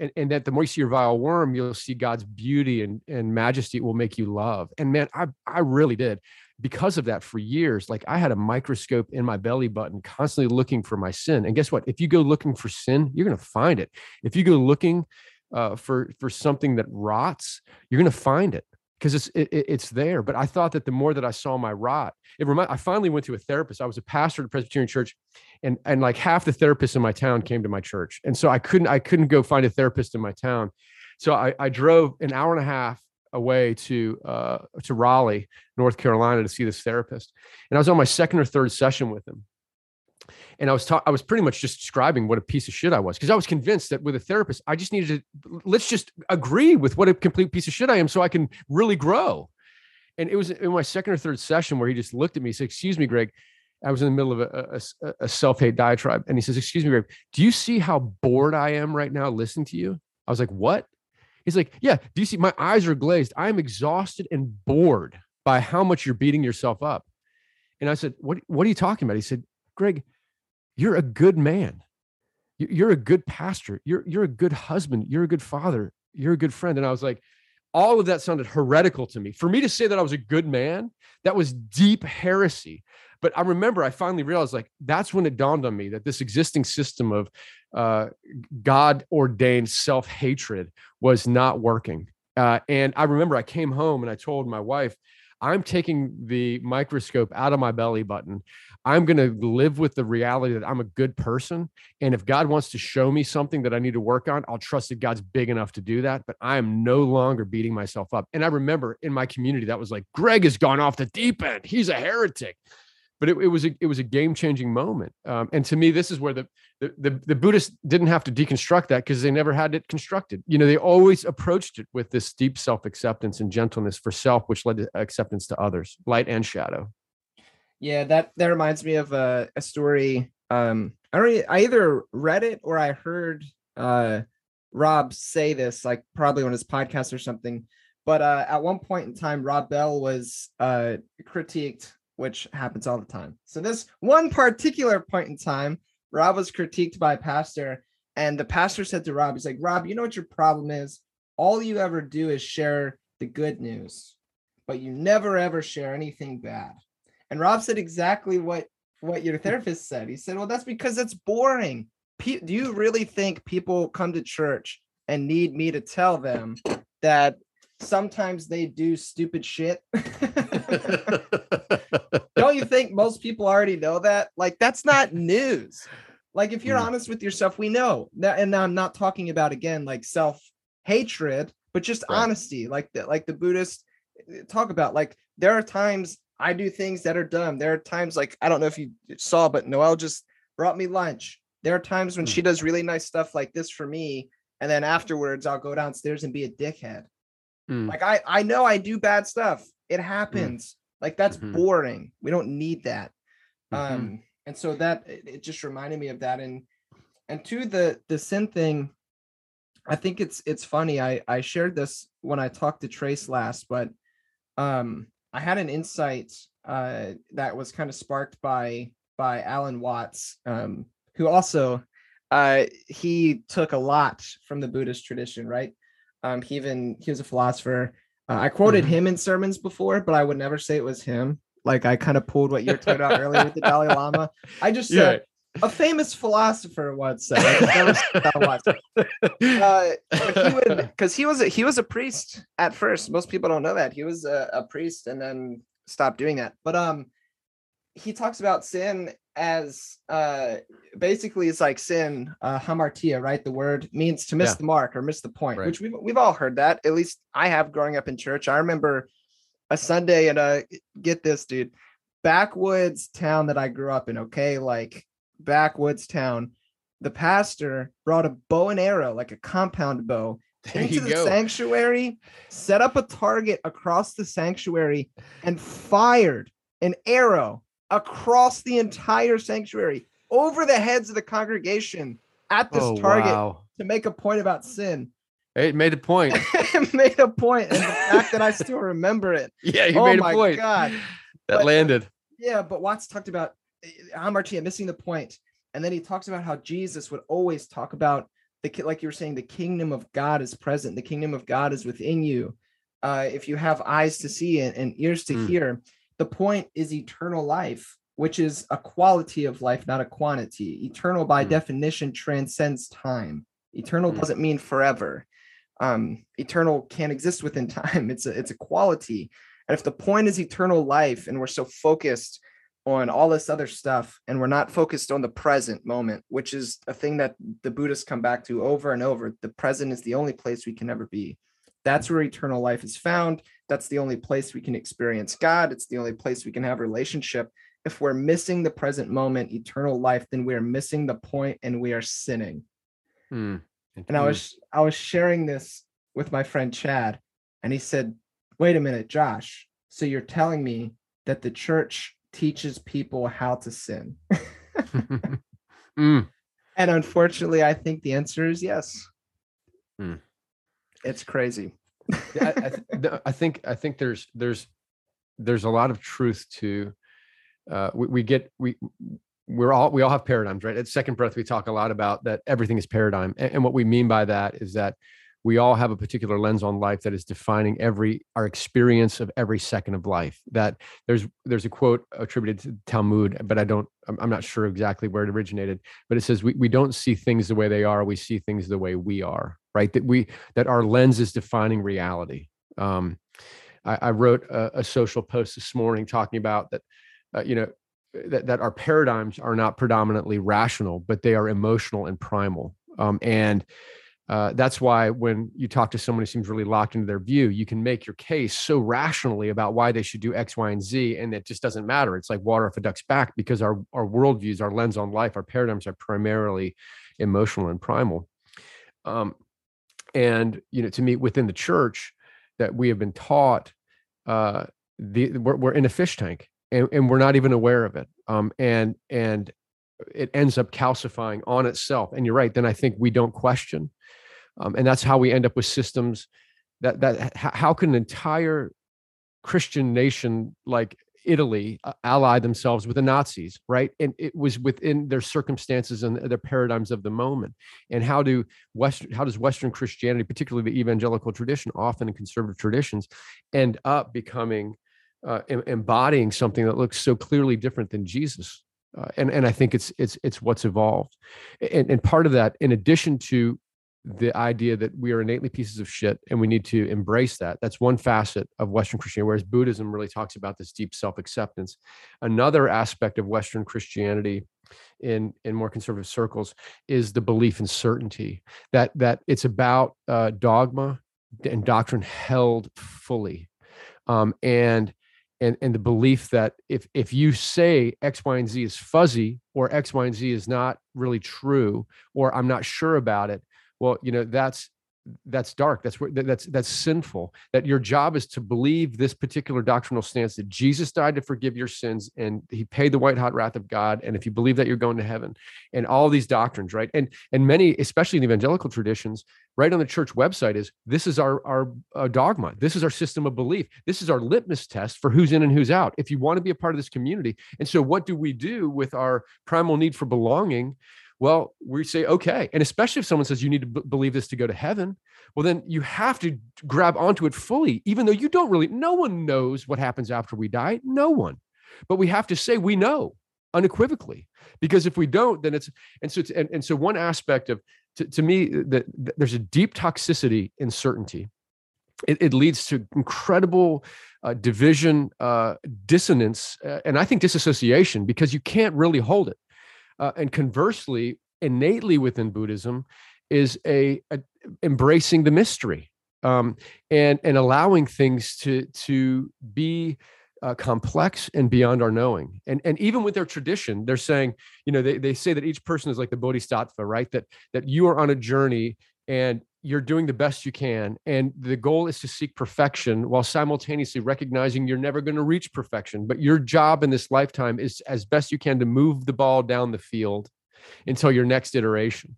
and, and that the more you see your vile worm, you'll see God's beauty and, and majesty will make you love. And man, I, I really did. Because of that, for years, like I had a microscope in my belly button, constantly looking for my sin. And guess what? If you go looking for sin, you're going to find it. If you go looking uh, for for something that rots, you're going to find it. because it's it, it's there. But I thought that the more that I saw my rot, it remind. I finally went to a therapist. I was a pastor at a Presbyterian church, and and like half the therapists in my town came to my church, and so I couldn't I couldn't go find a therapist in my town, so I, I drove an hour and a half away to uh, to Raleigh, North Carolina, to see this therapist, and I was on my second or third session with him and I was I was pretty much just describing what a piece of shit I was because I was convinced that with a therapist I just needed to let's just agree with what a complete piece of shit I am so I can really grow. And it was in my second or third session where he just looked at me and said, "Excuse me, Greg." I was in the middle of a, a, a self-hate diatribe, and he says, "Excuse me, Greg. Do you see how bored I am right now listening to you?" I was like, "What?" He's like, "Yeah. Do you see my eyes are glazed? I am exhausted and bored by how much you're beating yourself up." And I said, "What? What are you talking about?" He said, "Greg, you're a good man. You're a good pastor. You're, you're a good husband. You're a good father. You're a good friend. And I was like, all of that sounded heretical to me. For me to say that I was a good man, that was deep heresy. But I remember I finally realized like that's when it dawned on me that this existing system of uh, God ordained self hatred was not working. Uh, and I remember I came home and I told my wife, I'm taking the microscope out of my belly button. I'm going to live with the reality that I'm a good person. And if God wants to show me something that I need to work on, I'll trust that God's big enough to do that. But I am no longer beating myself up. And I remember in my community, that was like, Greg has gone off the deep end. He's a heretic. But it, it was a, it was a game changing moment. Um, and to me, this is where the, the, the, the Buddhists didn't have to deconstruct that because they never had it constructed. You know, they always approached it with this deep self acceptance and gentleness for self, which led to acceptance to others, light and shadow. Yeah, that that reminds me of a, a story. Um, I already I either read it or I heard uh Rob say this, like probably on his podcast or something. But uh, at one point in time, Rob Bell was uh, critiqued, which happens all the time. So this one particular point in time, Rob was critiqued by a pastor, and the pastor said to Rob, "He's like, Rob, you know what your problem is? All you ever do is share the good news, but you never ever share anything bad." And Rob said exactly what what your therapist said. He said, "Well, that's because it's boring. Pe- do you really think people come to church and need me to tell them that sometimes they do stupid shit?" Don't you think most people already know that? Like that's not news. Like if you're mm. honest with yourself, we know that and now I'm not talking about again like self-hatred, but just right. honesty, like the like the Buddhists eh, talk about like there are times I do things that are dumb. There are times like I don't know if you saw, but Noelle just brought me lunch. There are times when mm. she does really nice stuff like this for me, and then afterwards I'll go downstairs and be a dickhead. Mm. Like I I know I do bad stuff. It happens. Mm. Like that's mm-hmm. boring. We don't need that. Mm-hmm. Um and so that it just reminded me of that and and to the the sin thing I think it's it's funny. I I shared this when I talked to Trace last, but um I had an insight uh, that was kind of sparked by by Alan Watts, um, who also uh, he took a lot from the Buddhist tradition, right? Um, he even he was a philosopher. Uh, I quoted mm-hmm. him in sermons before, but I would never say it was him. Like I kind of pulled what you were talking about earlier with the Dalai Lama. I just said a famous philosopher once said, because uh, he was a, he was a priest at first. Most people don't know that he was a, a priest and then stopped doing that. But um, he talks about sin as uh basically it's like sin uh hamartia right the word means to miss yeah. the mark or miss the point right. which we've, we've all heard that at least i have growing up in church i remember a sunday and uh get this dude backwoods town that i grew up in okay like backwoods town, the pastor brought a bow and arrow, like a compound bow, there into the go. sanctuary, set up a target across the sanctuary, and fired an arrow across the entire sanctuary over the heads of the congregation at this oh, target wow. to make a point about sin. It made a point. it made a point, and the fact that I still remember it. Yeah, you oh made a point. God, that but, landed. Yeah, but Watts talked about hamartia missing the point. And then he talks about how Jesus would always talk about the like you were saying, the kingdom of God is present, the kingdom of God is within you. Uh, if you have eyes to see and, and ears to mm. hear, the point is eternal life, which is a quality of life, not a quantity. Eternal, by mm. definition, transcends time. Eternal mm. doesn't mean forever. um, eternal can't exist within time. It's a it's a quality. And if the point is eternal life, and we're so focused on all this other stuff, and we're not focused on the present moment, which is a thing that the Buddhists come back to over and over. The present is the only place we can ever be. That's where eternal life is found. That's the only place we can experience God. It's the only place we can have relationship. If we're missing the present moment, eternal life, then we are missing the point and we are sinning. Mm. And I was I was sharing this with my friend Chad, and he said, "Wait a minute, Josh. So you're telling me that the church teaches people how to sin?" mm. And unfortunately, I think the answer is yes. Mm. It's crazy. I, I, I, think I think there's there's there's a lot of truth to uh, we, we get we we're all we all have paradigms right? At second breath we talk a lot about that everything is paradigm and, and, what we mean by that is that we all have a particular lens on life that is defining every our experience of every second of life. That there's there's a quote attributed to talmud but i don't i'm, not sure exactly where it originated but it says we, we don't see things the way they are we see things the way we are right? That we that our lens is defining reality. Um, I, I, wrote a, a social post this morning talking about that uh, you know that, that our paradigms are not predominantly rational, but they are emotional and primal. Um, and uh, that's why when you talk to someone who seems really locked into their view, you can make your case so rationally about why they should do X, Y, and Z, and it just doesn't matter. It's like water off a duck's back because our our worldviews, our lens on life, our paradigms are primarily emotional and primal. Um, and you know, to me, within the church, that we have been taught, uh, the we're, we're in a fish tank, and, and we're not even aware of it um, and and it ends up calcifying on itself and you're right then i think we don't question um, and that's how we end up with systems that that how can an entire christian nation like italy uh, ally themselves with the nazis right? And it was within their circumstances and their paradigms of the moment. And how do western how does western christianity particularly the evangelical tradition often in conservative traditions end up becoming uh, embodying something that looks so clearly different than Jesus. Uh, and and I think it's it's it's what's evolved, and and part of that, in addition to the idea that we are innately pieces of shit and we need to embrace that. That's one facet of Western Christianity, whereas Buddhism really talks about this deep self acceptance. Another aspect of Western Christianity in in more conservative circles is the belief in certainty that that it's about uh, dogma and doctrine held fully um, and and and the belief that if if you say x y and z is fuzzy or x y and z is not really true or i'm not sure about it well you know that's that's dark. That's that's that's sinful. That your job is to believe this particular doctrinal stance that jesus died to forgive your sins and he paid the white hot wrath of god. And if you believe that you're going to heaven. And all these doctrines right? And and many especially in evangelical traditions right on the church website is this is our our uh, dogma. This is our system of belief. This is our litmus test for who's in and who's out. If you want to be a part of this community and so what do we do with our primal need for belonging well, we say, okay. And especially if someone says you need to b- believe this to go to heaven, well, then you have to grab onto it fully, even though you don't really, no one knows what happens after we die. No one. But we have to say we know unequivocally because if we don't then it's and so it's, and, and so one aspect of to, to me that there's a deep toxicity in certainty it, it leads to incredible uh, division uh, dissonance uh, and i think disassociation because you can't really hold it uh, and conversely, innately within Buddhism is a, a embracing the mystery um, and and allowing things to to be uh, complex and beyond our knowing. And and even with their tradition, they're saying, you know, they, they say that each person is like the bodhisattva, right? That that you are on a journey and you're doing the best you can and the goal is to seek perfection while simultaneously recognizing you're never going to reach perfection but your job in this lifetime is as best you can to move the ball down the field until your next iteration.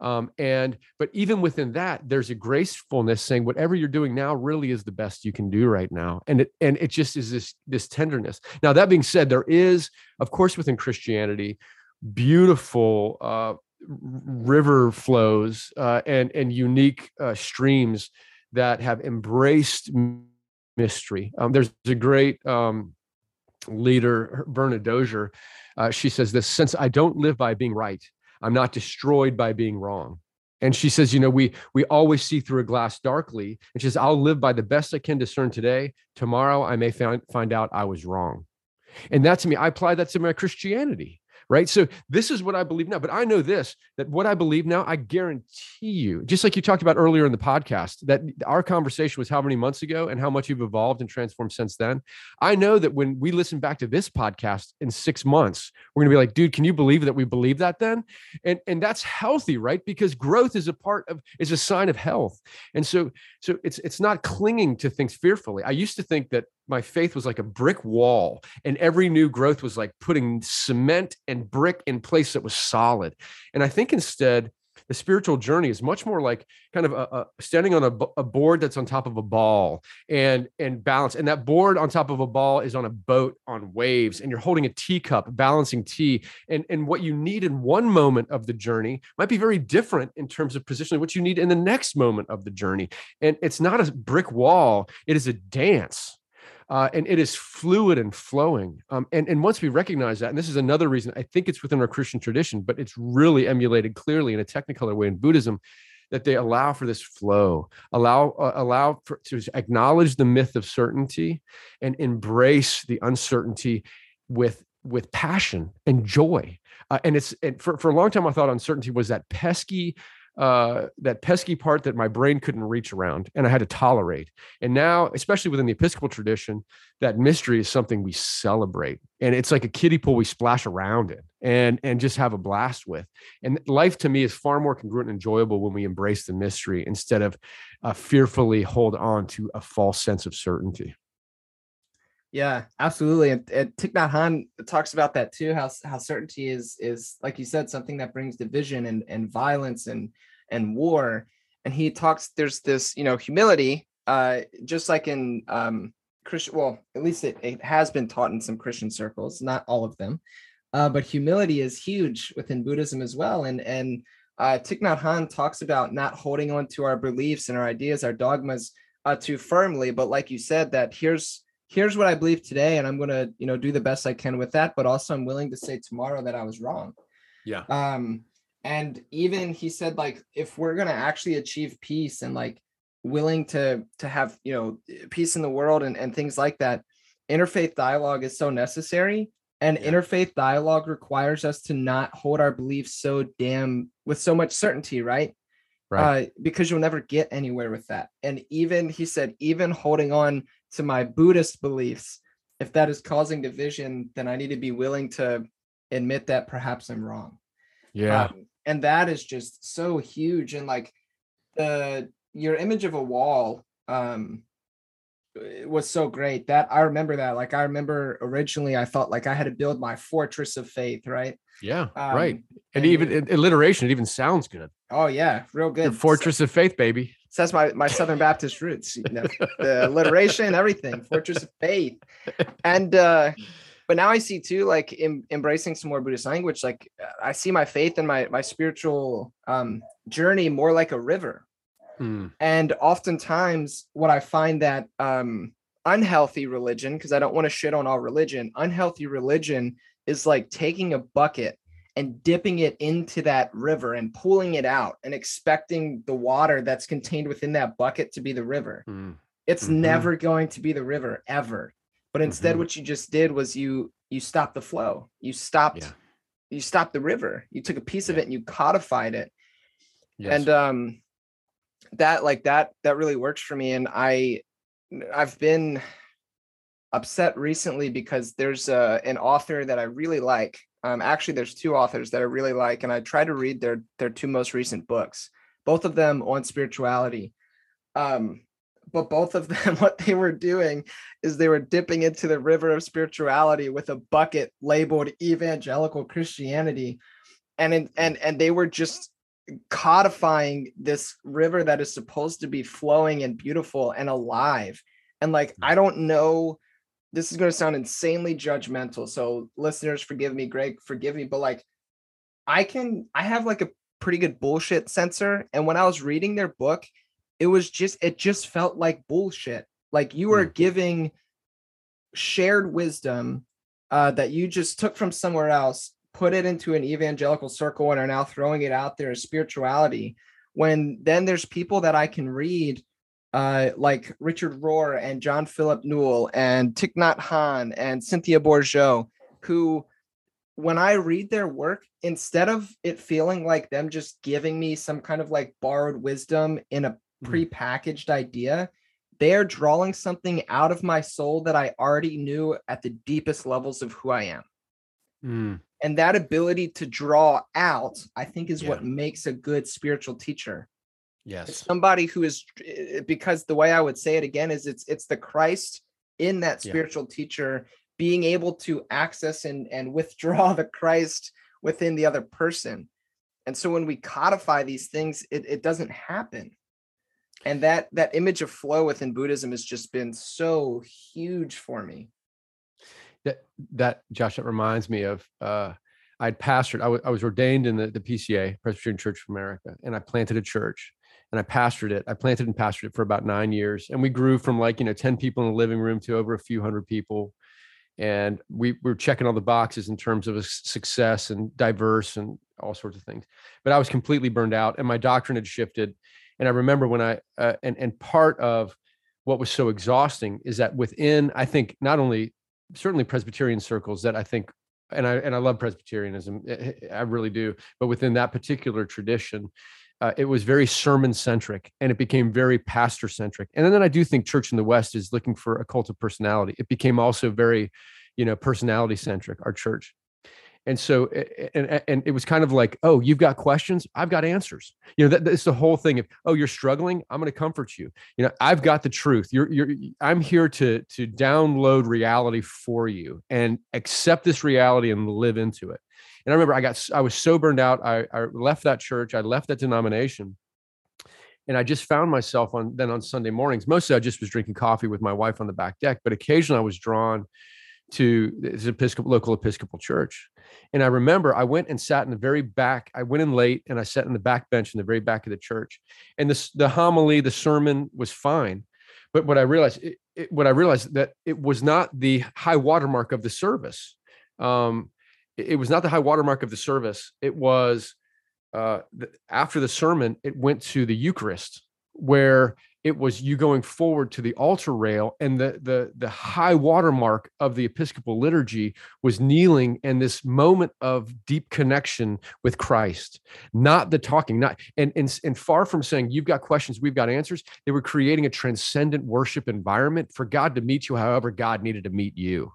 Um, and but even within that there's a gracefulness saying whatever you're doing now really is the best you can do right now and it and it just is this this tenderness. Now that being said there is of course within christianity beautiful uh, river flows uh, and and unique uh, streams that have embraced mystery. Um, there's a great um, leader, Verna Dozier. Uh, she says this: since I don't live by being right, I'm not destroyed by being wrong. And she says, you know, we we always see through a glass darkly. And she says, I'll live by the best I can discern today. Tomorrow I may find find out I was wrong. And that to me, I apply that to my Christianity right? So this is what I believe now. But I know this that what I believe now, I guarantee you, just like you talked about earlier in the podcast, that our conversation was how many months ago and how much you've evolved and transformed since then. I know that when we listen back to this podcast in six months, we're gonna be like, dude, can you believe that we believe that then? And and that's healthy, right? Because growth is a part of is a sign of health. And so so it's it's not clinging to things fearfully. I used to think that my faith was like a brick wall and every new growth was like putting cement and brick in place that was solid. And i think instead the spiritual journey is much more like kind of a, a standing on a, a, board that's on top of a ball and and balance and that board on top of a ball is on a boat on waves and you're holding a teacup balancing tea and and what you need in one moment of the journey might be very different in terms of positioning what you need in the next moment of the journey. And it's not a brick wall it is a dance uh, and it is fluid and flowing. Um, and, and once we recognize that, and this is another reason I think it's within our Christian tradition, but it's really emulated clearly in a technicolor way in Buddhism, that they allow for this flow, allow uh, allow for, to acknowledge the myth of certainty and embrace the uncertainty with with passion and joy. Uh, and it's and for, for a long time I thought uncertainty was that pesky uh, that pesky part that my brain couldn't reach around and I had to tolerate. And now, especially within the Episcopal tradition, that mystery is something we celebrate. And it's like a kiddie pool we splash around in and, and just have a blast with. And life to me is far more congruent and enjoyable when we embrace the mystery instead of uh, fearfully hold on to a false sense of certainty. Yeah, absolutely. And, and Thich Nhat Hanh talks about that too. How how certainty is is like you said, something that brings division and and violence and and war. And he talks. There's this, you know, humility. Uh, just like in um, Christian. Well, at least it, it has been taught in some Christian circles, not all of them. Uh, but humility is huge within Buddhism as well. And and uh, Thich Nhat Hanh talks about not holding on to our beliefs and our ideas, our dogmas, uh, too firmly. But like you said, that here's here's what I believe today, and I'm gonna, you know, do the best I can with that. But also, I'm willing to say tomorrow that I was wrong. Yeah. Um, and even he said like, if we're gonna actually achieve peace and like willing to to have you know peace in the world and and things like that, interfaith dialogue is so necessary. And yeah. interfaith dialogue requires us to not hold our beliefs so damn with so much certainty, right? Right. Uh, because you'll never get anywhere with that. And even he said, even holding on to my Buddhist beliefs, if that is causing division, then I need to be willing to admit that perhaps I'm wrong. Yeah. Um, and that is just so huge. And like the your image of a wall um was so great that I remember that. Like I remember originally I thought like I had to build my fortress of faith, right? Yeah, um, right. And, and even it, alliteration, it even sounds good. Oh yeah, real good. Your fortress so, of faith, baby. So that's my my Southern Baptist roots. You know, the alliteration, everything. Fortress of faith, and uh, but now I see too, like em- embracing some more Buddhist language. Like I see my faith and my my spiritual um, journey more like a river. Hmm. And oftentimes, what I find that um, unhealthy religion, because I don't want to shit on all religion, unhealthy religion is like taking a bucket and dipping it into that river and pulling it out and expecting the water that's contained within that bucket to be the river. Mm. It's mm-hmm. never going to be the river ever. But instead mm-hmm. what you just did was you you stopped the flow. You stopped yeah. you stopped the river. You took a piece yeah. of it and you codified it. Yes. And um that like that that really works for me and I I've been upset recently because there's uh, an author that I really like. Um, actually, there's two authors that I really like, and I try to read their their two most recent books, both of them on spirituality. Um, but both of them, what they were doing is they were dipping into the river of spirituality with a bucket labeled evangelical Christianity, and in, and and they were just codifying this river that is supposed to be flowing and beautiful and alive. And like, I don't know this is going to sound insanely judgmental. So listeners, forgive me, Greg, forgive me, but like I can I have like a pretty good bullshit sensor and when I was reading their book, it was just it just felt like bullshit. Like you were mm. giving shared wisdom uh, that you just took from somewhere else, put it into an evangelical circle and are now throwing it out there as spirituality when then there's people that I can read uh, like Richard Rohr and John Philip Newell and Thich Nhat Hanh and Cynthia Bourgeault, who, when I read their work, instead of it feeling like them just giving me some kind of like borrowed wisdom in a hmm. pre-packaged idea, they are drawing something out of my soul that I already knew at the deepest levels of who I am. Mm. And that ability to draw out, I think, is yeah. what makes a good spiritual teacher. Yes. It's somebody who is eh, because the way I would say it again is it's it's the Christ in that spiritual yeah. teacher being able to access and and withdraw the Christ within the other person. And so when we codify these things, it, it doesn't happen. And that that image of flow within Buddhism has just been so huge for me. That that Josh, that reminds me of uh I'd pastored, I, w- I was ordained in the, the PCA, Presbyterian Church of America, and I planted a church and I pastored it. I planted and pastored it for about nine years. And we grew from like, you know, 10 people in the living room to over a few hundred people. And we, we were checking all the boxes in terms of success and diverse and all sorts of things. But I was completely burned out and my doctrine had shifted. And I remember when I, uh, and, and part of what was so exhausting is that within, I think, not only certainly Presbyterian circles that I think and I and I love Presbyterianism, eh, eh, I really do. But within that particular tradition, uh, it was very sermon centric and it became very pastor centric. And then I do think Church in the West is looking for a cult of personality. It became also very, you know, personality centric, our church. And so, and, and it was kind of like, oh, you've got questions, I've got answers. You know, that, that's the whole thing. Of oh, you're struggling, I'm going to comfort you. You know, I've got the truth. You're, you're, I'm here to to download reality for you and accept this reality and live into it. And I remember I got I was so burned out. I, I left that church. I left that denomination. And I just found myself on then on Sunday mornings. Mostly I just was drinking coffee with my wife on the back deck, but occasionally I was drawn to this Episcopal local Episcopal church. And I remember I went and sat in the very back. I went in late and I sat in the back bench in the very back of the church. And this the homily, the sermon was fine. But what I realized, it, it, what I realized that it was not the high watermark of the service. Um, it was not the high watermark of the service. It was uh, the, after the sermon, it went to the Eucharist, where it was you going forward to the altar rail, and the the the high watermark of the Episcopal liturgy was kneeling and this moment of deep connection with Christ, not the talking, not and and and far from saying you've got questions, we've got answers. They were creating a transcendent worship environment for God to meet you, however God needed to meet you.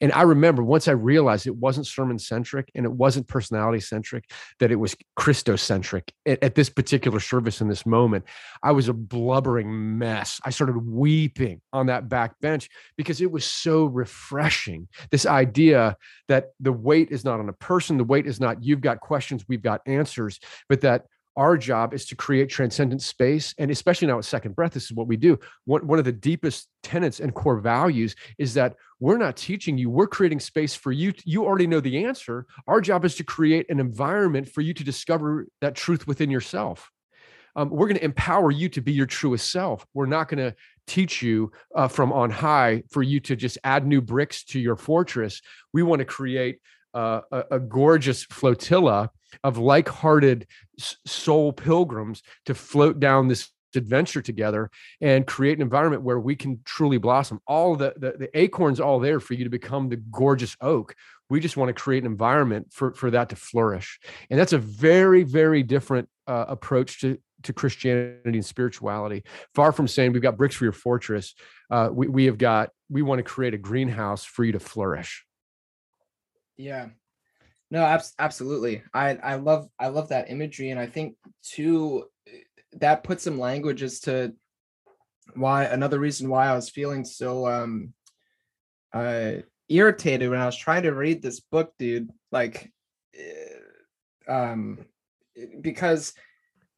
And I remember once I realized it wasn't sermon centric and it wasn't personality centric, that it was Christocentric at, at this particular service in this moment, I was a blubbering mess. I started weeping on that back bench because it was so refreshing. This idea that the weight is not on a person, the weight is not you've got questions, we've got answers, but that our job is to create transcendent space and especially now at second breath this is what we do. One, one of the deepest tenets and core values is that we're not teaching you we're creating space for you. You already know the answer. Our job is to create an environment for you to discover that truth within yourself. Um, we're going to empower you to be your truest self. We're not going to teach you uh, from on high for you to just add new bricks to your fortress. We want to create uh, a, a gorgeous flotilla of like-hearted soul pilgrims to float down this adventure together and create an environment where we can truly blossom. All the, the, the acorns all there for you to become the gorgeous oak. We just want to create an environment for for that to flourish. And that's a very very different uh, approach to to christianity and spirituality. Far from saying we've got bricks for your fortress uh, we, we have got we want to create a greenhouse for you to flourish. Yeah no, abs- absolutely. I I love I love that imagery, and I think too that puts some language as to why another reason why I was feeling so um uh irritated when I was trying to read this book, dude. Like, eh, um, because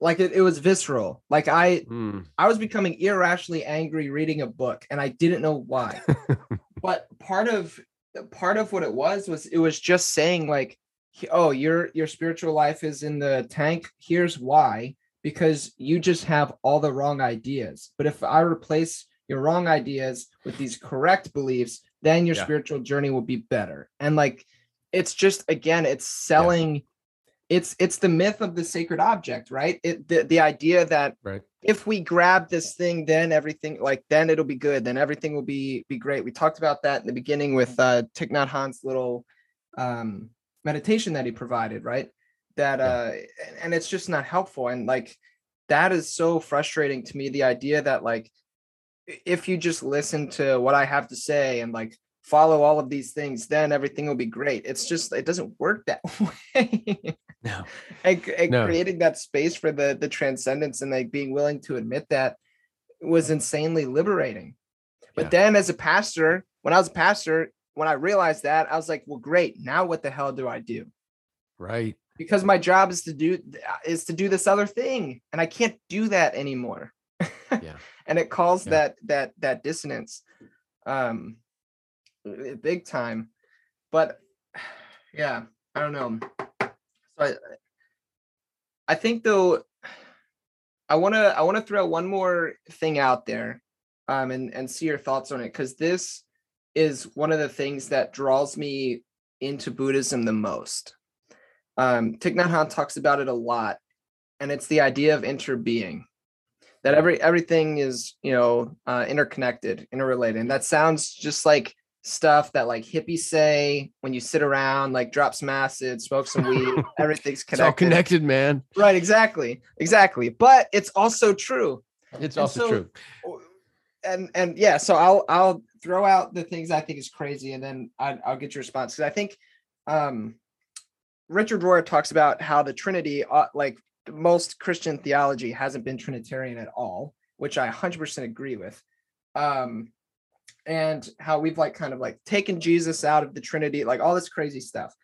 like it, it was visceral. Like I mm. I was becoming irrationally angry reading a book, and I didn't know why. but part of part of what it was was it was just saying like oh your your spiritual life is in the tank? Here's why. Because you just have all the wrong ideas. But if i replace your wrong ideas with these correct beliefs then your yeah. spiritual journey will be better. And like it's just again it's selling it's it's the myth of the sacred object right? It the, the idea that right. if we grab this thing then everything like then it'll be good then everything will be be great. We talked about that in the beginning with uh Thich Nhat Hanh's little um meditation that he provided right? That uh and it's just not helpful and like that is so frustrating to me the idea that like if you just listen to what i have to say and like follow all of these things then everything will be great. It's just it doesn't work that way. No. And, and No. creating that space for the the transcendence and like being willing to admit that was insanely liberating. But Yeah. then as a pastor when i was a pastor when i realized that i was like well great now what the hell do i do? Right. Because my job is to do is to do this other thing and i can't do that anymore. Yeah. and it calls Yeah. that that that dissonance um big time. But yeah i don't know. So i i think though i want to i want to throw one more thing out there um and and see your thoughts on it because this is one of the things that draws me into buddhism the most. Um Thich Nhat Hanh talks about it a lot and it's the idea of interbeing that every everything is you know uh, interconnected interrelated. And that sounds just like stuff that like hippies say when you sit around like drop some acid smoke some weed everything's it's all connected. connected man. Right exactly exactly. But it's also true. It's And also so- true. and and yeah so i'll i'll throw out the things i think is crazy and then I, i'll get your response. Because i think um richard rohr talks about how the trinity uh, like most christian theology hasn't been trinitarian at all which i 100% agree with. Um and how we've like kind of like taken jesus out of the trinity like all this crazy stuff.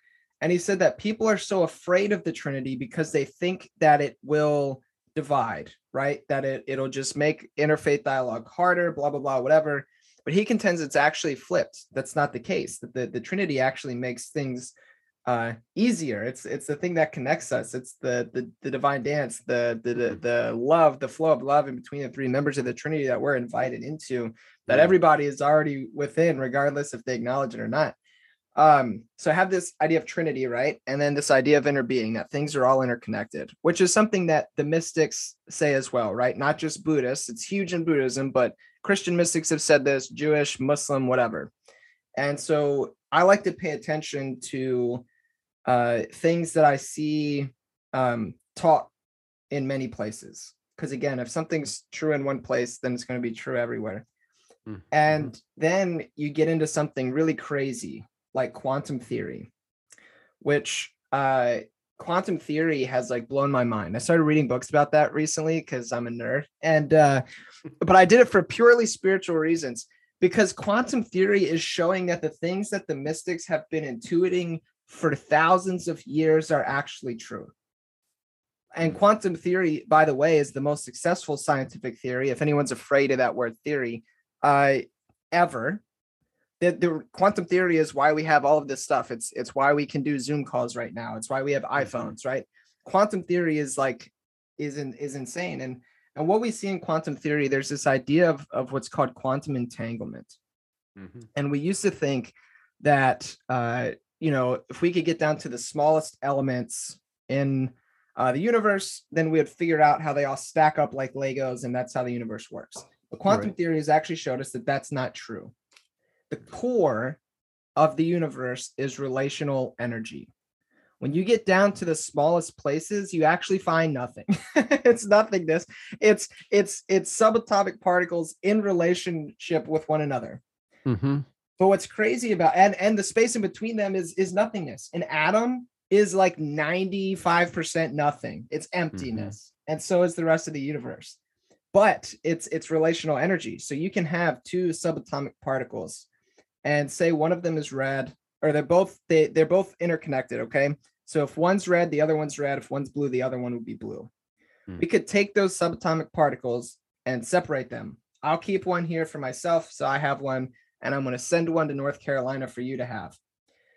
And he said that people are so afraid of the trinity because they think that it will divide right? That it it'll just make interfaith dialogue harder blah blah blah whatever but he contends it's actually flipped. That's not the case. That the, the trinity actually makes things uh easier. It's it's the thing that connects us. It's the the, the divine dance the, the the the love the flow of love in between the three members of the trinity that we're invited into that Mhm. everybody is already within regardless if they acknowledge it or not. Um so i have this idea of trinity right? And then this idea of interbeing that things are all interconnected which is something that the mystics say as well right? Not just buddhists. It's huge in buddhism but christian mystics have said this jewish muslim whatever. And so i like to pay attention to uh things that i see um taught in many places. Because again if something's true in one place then it's going to be true everywhere. Mm, and then you get into something really crazy like quantum theory which uh quantum theory has like blown my mind. I started reading books about that recently because i'm a nerd and uh but i did it for purely spiritual reasons because quantum theory is showing that the things that the mystics have been intuiting for thousands of years are actually true. And quantum theory by the way is the most successful scientific theory if anyone's afraid of that word theory uh ever the, the quantum theory is why we have all of this stuff. It's it's why we can do zoom calls right now. It's why we have iphones right? Quantum theory is like is in, is insane. And and what we see in quantum theory there's this idea of, of what's called quantum entanglement. Mhm. and we used to think that uh, you know if we could get down to the smallest elements in uh, the universe then we would figure out how they all stack up like legos and that's how the universe works. But quantum Right. theory has actually showed us that that's not true the core of the universe is relational energy when you get down to the smallest places you actually find nothing it's nothingness it's it's it's subatomic particles in relationship with one another Mhm. but what's crazy about and and the space in between them is is nothingness. An atom is like 95% nothing. It's emptiness. And so is the rest of the universe. But it's it's relational energy. So you can have two subatomic particles and say one of them is red or they're both they they're both interconnected, okay? So if one's red, the other one's red. If one's blue, the other one would be blue. Hmm. We could take those subatomic particles and separate them. I'll keep one here for myself so I have one and I'm going to send one to North Carolina for you to have.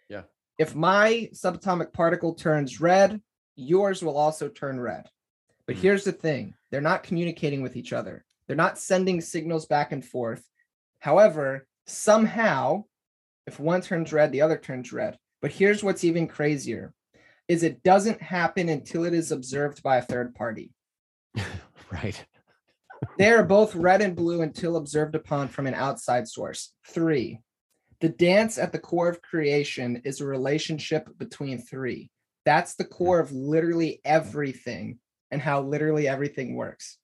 Yeah. If my subatomic particle turns red, yours will also turn red. But Hmm. here's the thing they're not communicating with each other, they're not sending signals back and forth. However, somehow, if one turns red, the other turns red. But here's what's even crazier is it doesn't happen until it is observed by a third party. right. they are both red and blue until observed upon from an outside source. Three, the dance at the core of creation is a relationship between three. That's the core of literally everything and how literally everything works.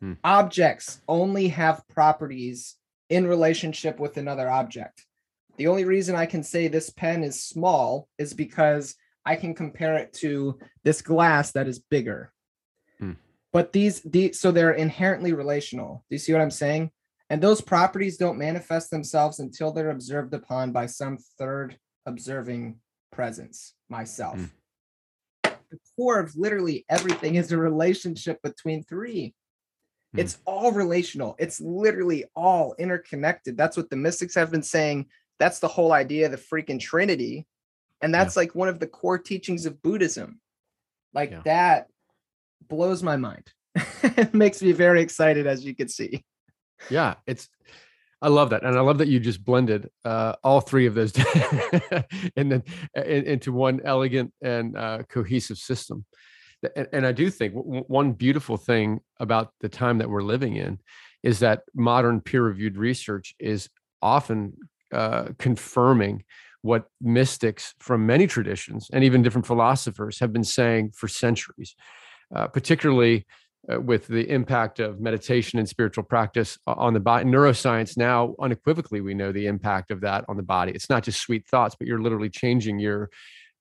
Hmm. Objects only have properties in relationship with another object. The only reason I can say this pen is small is because I can compare it to this glass that is bigger. Hmm. But these, these, so they're inherently relational. Do you see what I'm saying? And those properties don't manifest themselves until they're observed upon by some third observing presence, myself. Hmm. The core of literally everything is a relationship between three. Hmm. It's all relational. It's literally all interconnected. That's what the mystics have been saying. That's the whole idea of the freaking Trinity. And that's yeah. like one of the core teachings of Buddhism. Like yeah. that blows my mind. it makes me very excited, as you can see. Yeah, it's I love that, and I love that you just blended uh, all three of those and then into one elegant and uh, cohesive system. And, and I do think w- one beautiful thing about the time that we're living in is that modern peer-reviewed research is often uh, confirming what mystics from many traditions and even different philosophers have been saying for centuries, uh, particularly uh, with the impact of meditation and spiritual practice on the body. Neuroscience now, unequivocally, we know the impact of that on the body. It's not just sweet thoughts, but you're literally changing your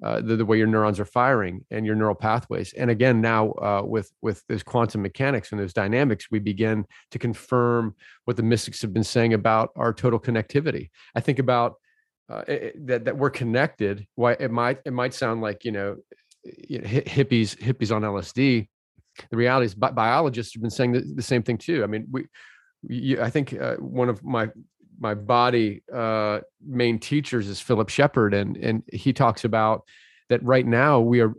uh, the, the, way your neurons are firing and your neural pathways. And again, now uh, with with those quantum mechanics and those dynamics, we begin to confirm what the mystics have been saying about our total connectivity. I think about uh, it, that that we're connected. Why it might it might sound like you know, you know hippies hippies on LSD the reality is bi- biologists have been saying the, the, same thing too. I mean, we, you, I think uh, one of my my body uh, main teachers is Philip Shepherd, and and he talks about that right now we are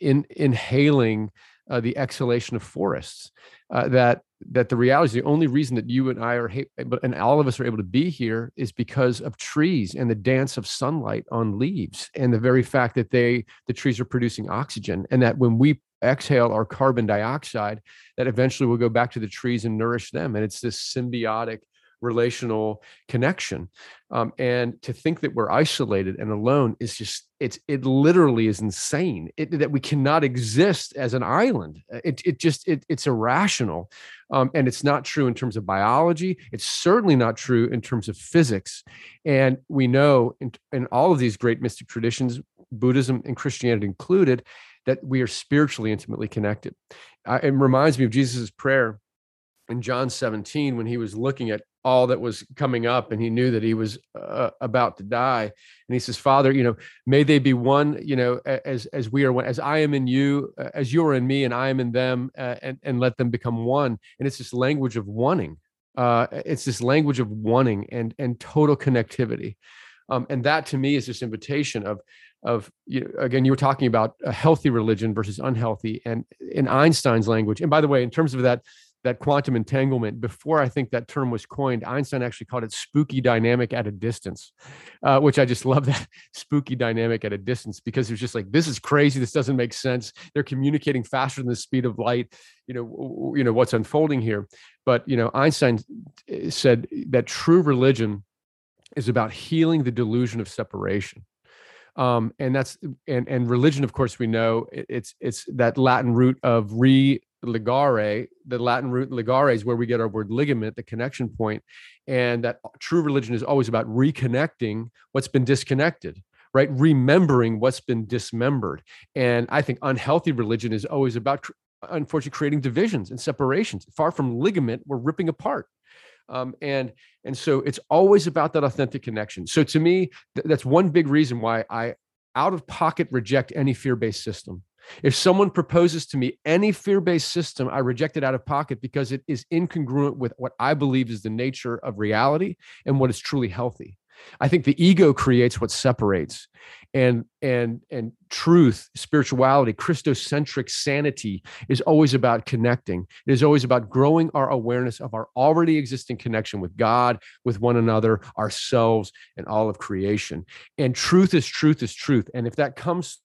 in inhaling uh, the exhalation of forests. Uh, that that the reality is the only reason that you and I are and all of us are able to be here is because of trees and the dance of sunlight on leaves and the very fact that they the trees are producing oxygen and that when we exhale our carbon dioxide that eventually will go back to the trees and nourish them and it's this symbiotic relational connection um, and to think that we're isolated and alone is just it's it literally is insane. It, that we cannot exist as an island. It, it just it, it's irrational um, and it's not true in terms of biology. It's certainly not true in terms of physics. And we know in, in all of these great mystic traditions buddhism and christianity included that we are spiritually intimately connected. Uh, it reminds me of Jesus' prayer in John 17 when he was looking at all that was coming up and he knew that he was uh, about to die. And he says father you know may they be one you know as as we are one as i am in you uh, as you are in me and i am in them uh, and and let them become one. And it's this language of wanting uh, it's this language of wanting and and total connectivity. Um, and that to me is this invitation of of you know, again you were talking about a healthy religion versus unhealthy and in einstein's language and by the way in terms of that that quantum entanglement before i think that term was coined einstein actually called it spooky dynamic at a distance uh, which i just love that spooky dynamic at a distance because it was just like this is crazy. This doesn't make sense. They're communicating faster than the speed of light. You know you know what's unfolding here? But you know einstein eh, said that true religion is about healing the delusion of separation. Um, and that's and and religion of course we know it's it's that latin root of re ligare the latin root ligare is where we get our word ligament the connection point and that true religion is always about reconnecting what's been disconnected right? Remembering what's been dismembered. And i think unhealthy religion is always about unfortunately creating divisions and separations. Far from ligament we're ripping apart. Um, and and so it's always about that authentic connection. So to me th- that's one big reason why i out of pocket reject any fear-based system if someone proposes to me any fear-based system i reject it out of pocket because it is incongruent with what i believe is the nature of reality and what is truly healthy I think the ego creates what separates. And and and truth, spirituality, Christocentric sanity is always about connecting. It is always about growing our awareness of our already existing connection with God, with one another, ourselves, and all of creation. And truth is truth is truth. And if that comes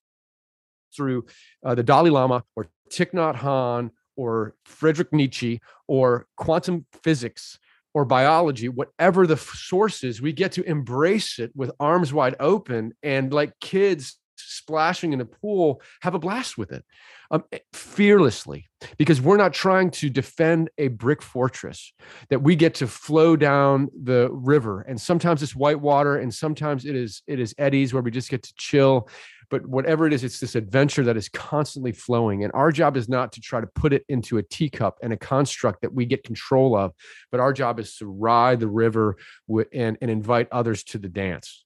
through uh, the Dalai Lama or Thich Nhat Hanh or Friedrich Nietzsche or quantum physics or biology, whatever the source is, we get to embrace it with arms wide open and like kids splashing in a pool, have a blast with it um, eh, fearlessly because we're not trying to defend a brick fortress that we get to flow down the river and sometimes it's white water and sometimes it is it is eddies where we just get to chill but whatever it is it's this adventure that is constantly flowing and our job is not to try to put it into a teacup and a construct that we get control of but our job is to ride the river and, and invite others to the dance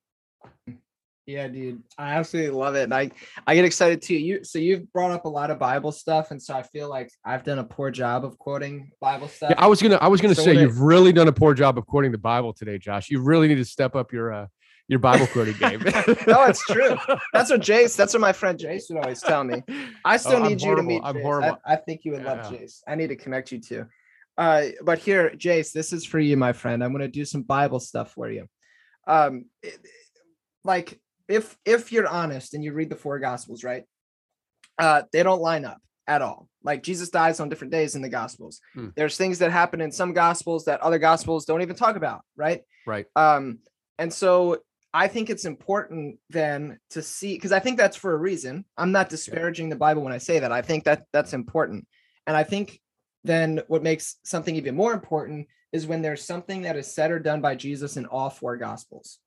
yeah, dude, I absolutely love it. And I I get excited too. You so you've brought up a lot of Bible stuff, and so I feel like I've done a poor job of quoting Bible stuff. Yeah, I was gonna I was gonna so say you've really done a poor job of quoting the Bible today, Josh. You really need to step up your uh your Bible quoting game. no, it's true. That's what Jace. That's what my friend Jace would always tell me. I still oh, need you to meet. I'm Jace. horrible. I, I, think you would yeah. love Jace. I need to connect you to. Uh, but here, Jace, this is for you, my friend. I'm gonna do some Bible stuff for you. Um, it, like if if you're honest and you read the four gospels, right? Uh, they don't line up at all. Like Jesus dies on different days in the gospels. Hmm. There's things that happen in some gospels that other gospels don't even talk about, right? Right. Um, and so I think it's important then to see because I think that's for a reason. I'm not disparaging yeah. the Bible when I say that. I think that that's important. And I think then what makes something even more important is when there's something that is said or done by Jesus in all four gospels.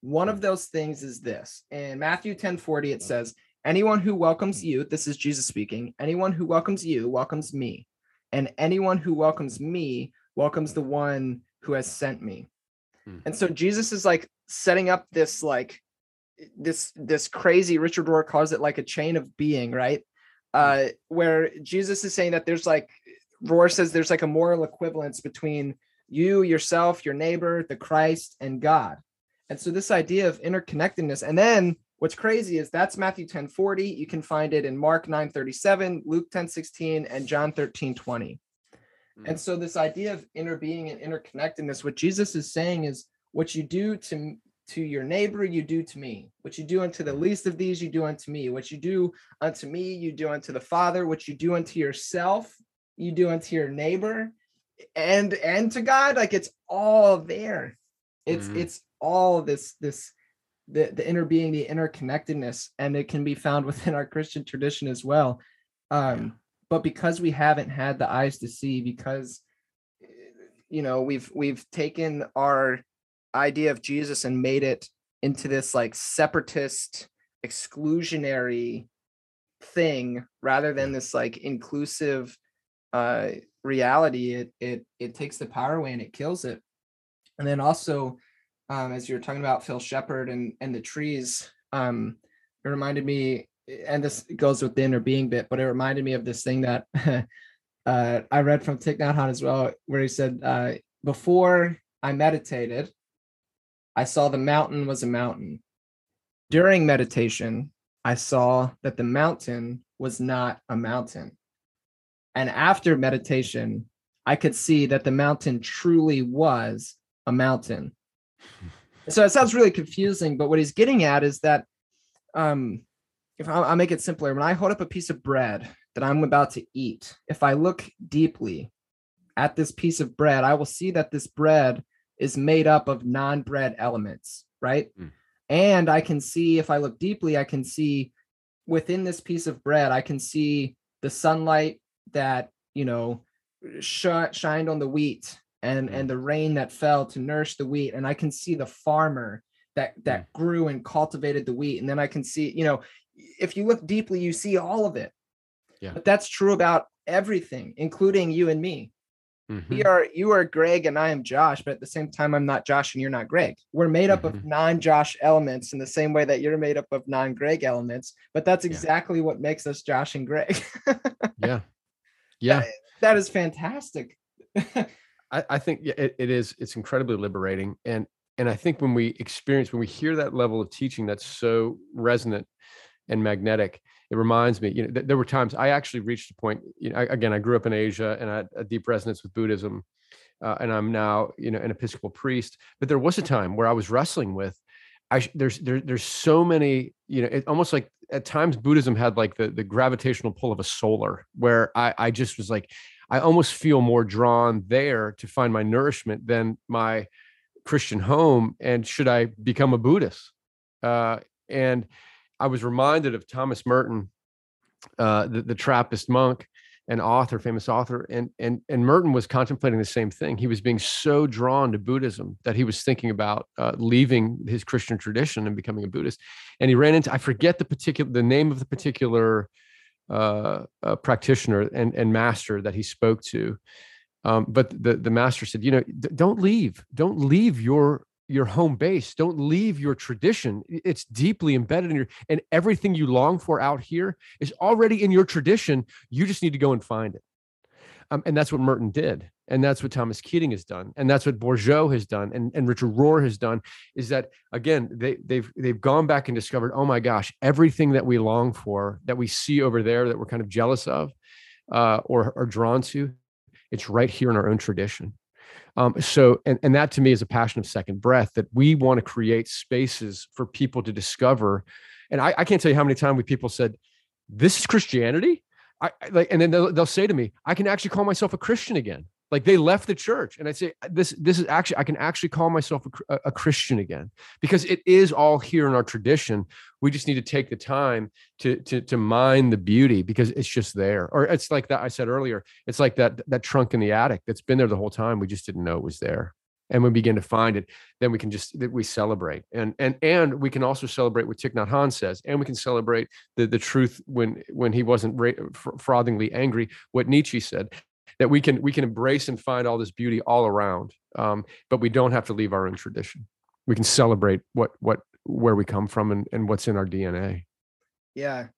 One of mm. those things is this. In Matthew 10 40, it says, Anyone who welcomes mm. you, this is Jesus speaking, anyone who welcomes you welcomes me. And anyone who welcomes me welcomes the one who has sent me. Hmm. And so Jesus is like setting up this like this this crazy Richard Rohr calls it like a chain of being, right? Hmm. Uh, where Jesus is saying that there's like Rohr says there's like a moral equivalence between you, yourself, your neighbor, the Christ, and God. And so this idea of interconnectedness, and then what's crazy is that's Matthew 10 40. You can find it in Mark 9 37, Luke 10 16, and John 13 20. Mm. And so this idea of interbeing and interconnectedness, what Jesus is saying is what you do to to your neighbor, you do to me. What you do unto the least of these, you do unto me. What you do unto me, you do unto the Father. What you do unto yourself, you do unto your neighbor and and to God. Like it's all there. It's mm-hmm. it's all this this the, the interbeing the interconnectedness and it can be found within our christian tradition as well um but because we haven't had the eyes to see because you know we've we've taken our idea of jesus and made it into this like separatist exclusionary thing rather than this like inclusive uh reality. It it it takes the power away and it kills it. And then also um, as you're talking about Phil Shepherd and and the trees, um, it reminded me, and this goes with the inner being bit, but it reminded me of this thing that uh, I read from Thich Nhat Hanh as well, where he said, uh, "Before I meditated, I saw the mountain was a mountain. During meditation, I saw that the mountain was not a mountain, and after meditation." I could see that the mountain truly was a mountain so it sounds really confusing, but what he's getting at is that um, if I'll, I'll make it simpler, when I hold up a piece of bread that I'm about to eat, if I look deeply at this piece of bread, I will see that this bread is made up of non-bread elements, right? Mm. And I can see, if I look deeply, I can see within this piece of bread, I can see the sunlight that, you know, sh- shined on the wheat and and the rain that fell to nourish the wheat and i can see the farmer that that mm. grew and cultivated the wheat and then i can see you know if you look deeply you see all of it yeah but that's true about everything including you and me mm-hmm. we are you are greg and i am josh but at the same time i'm not josh and you're not greg we're made up mm-hmm. of non-josh elements in the same way that you're made up of non-greg elements but that's exactly yeah. what makes us josh and greg yeah yeah that, that is fantastic I, I think it, it is. It's incredibly liberating, and and I think when we experience when we hear that level of teaching that's so resonant and magnetic, it reminds me. You know, th- there were times I actually reached a point. You know, I, again, I grew up in Asia and I had a deep resonance with Buddhism, uh, and I'm now you know an Episcopal priest. But there was a time where I was wrestling with I there's there, there's so many you know it almost like at times Buddhism had like the the gravitational pull of a solar, where I I just was like, I almost feel more drawn there to find my nourishment than my Christian home. And should I become a Buddhist? Uh, and I was reminded of Thomas Merton, uh, the, the Trappist monk and author, famous author, and and and Merton was contemplating the same thing. He was being so drawn to Buddhism that he was thinking about uh, leaving his Christian tradition and becoming a Buddhist. And he ran into I forget the particular the name of the particular uh, uh, practitioner and and master that he spoke to. Um, but the the master said, you know, don't leave, don't leave your your home base. Don't leave your tradition. It's deeply embedded in your and everything you long for out here is already in your tradition. You just need to go and find it. Um, and that's what merton did and that's what thomas keating has done and that's what bourgeault has done and, and richard rohr has done is that again they, they've they've gone back and discovered oh my gosh everything that we long for that we see over there that we're kind of jealous of uh, or are drawn to it's right here in our own tradition um, so, and, and that to me is a passion of second breath that we want to create spaces for people to discover. And I, I can't tell you how many times we people said, This is Christianity. I, like, and then they'll, they'll say to me, I can actually call myself a Christian again. Like they left the church, and I say, uh, this, this is actually, I can actually call myself a, a Christian again because it is all here in our tradition. We just need to take the time to, to, to mine the beauty because it's just there. Or it's like that I said earlier. It's like that that trunk in the attic that's been there the whole time. We just didn't know it was there and we begin to find it then we can just that we celebrate and and and we can also celebrate what Thich Nhat Hanh says and we can celebrate the the truth when when he wasn't ra- frothingly angry what Nietzsche said that we can we can embrace and find all this beauty all around um, but we don't have to leave our own tradition. We can celebrate what what where we come from and, and what's in our dna yeah.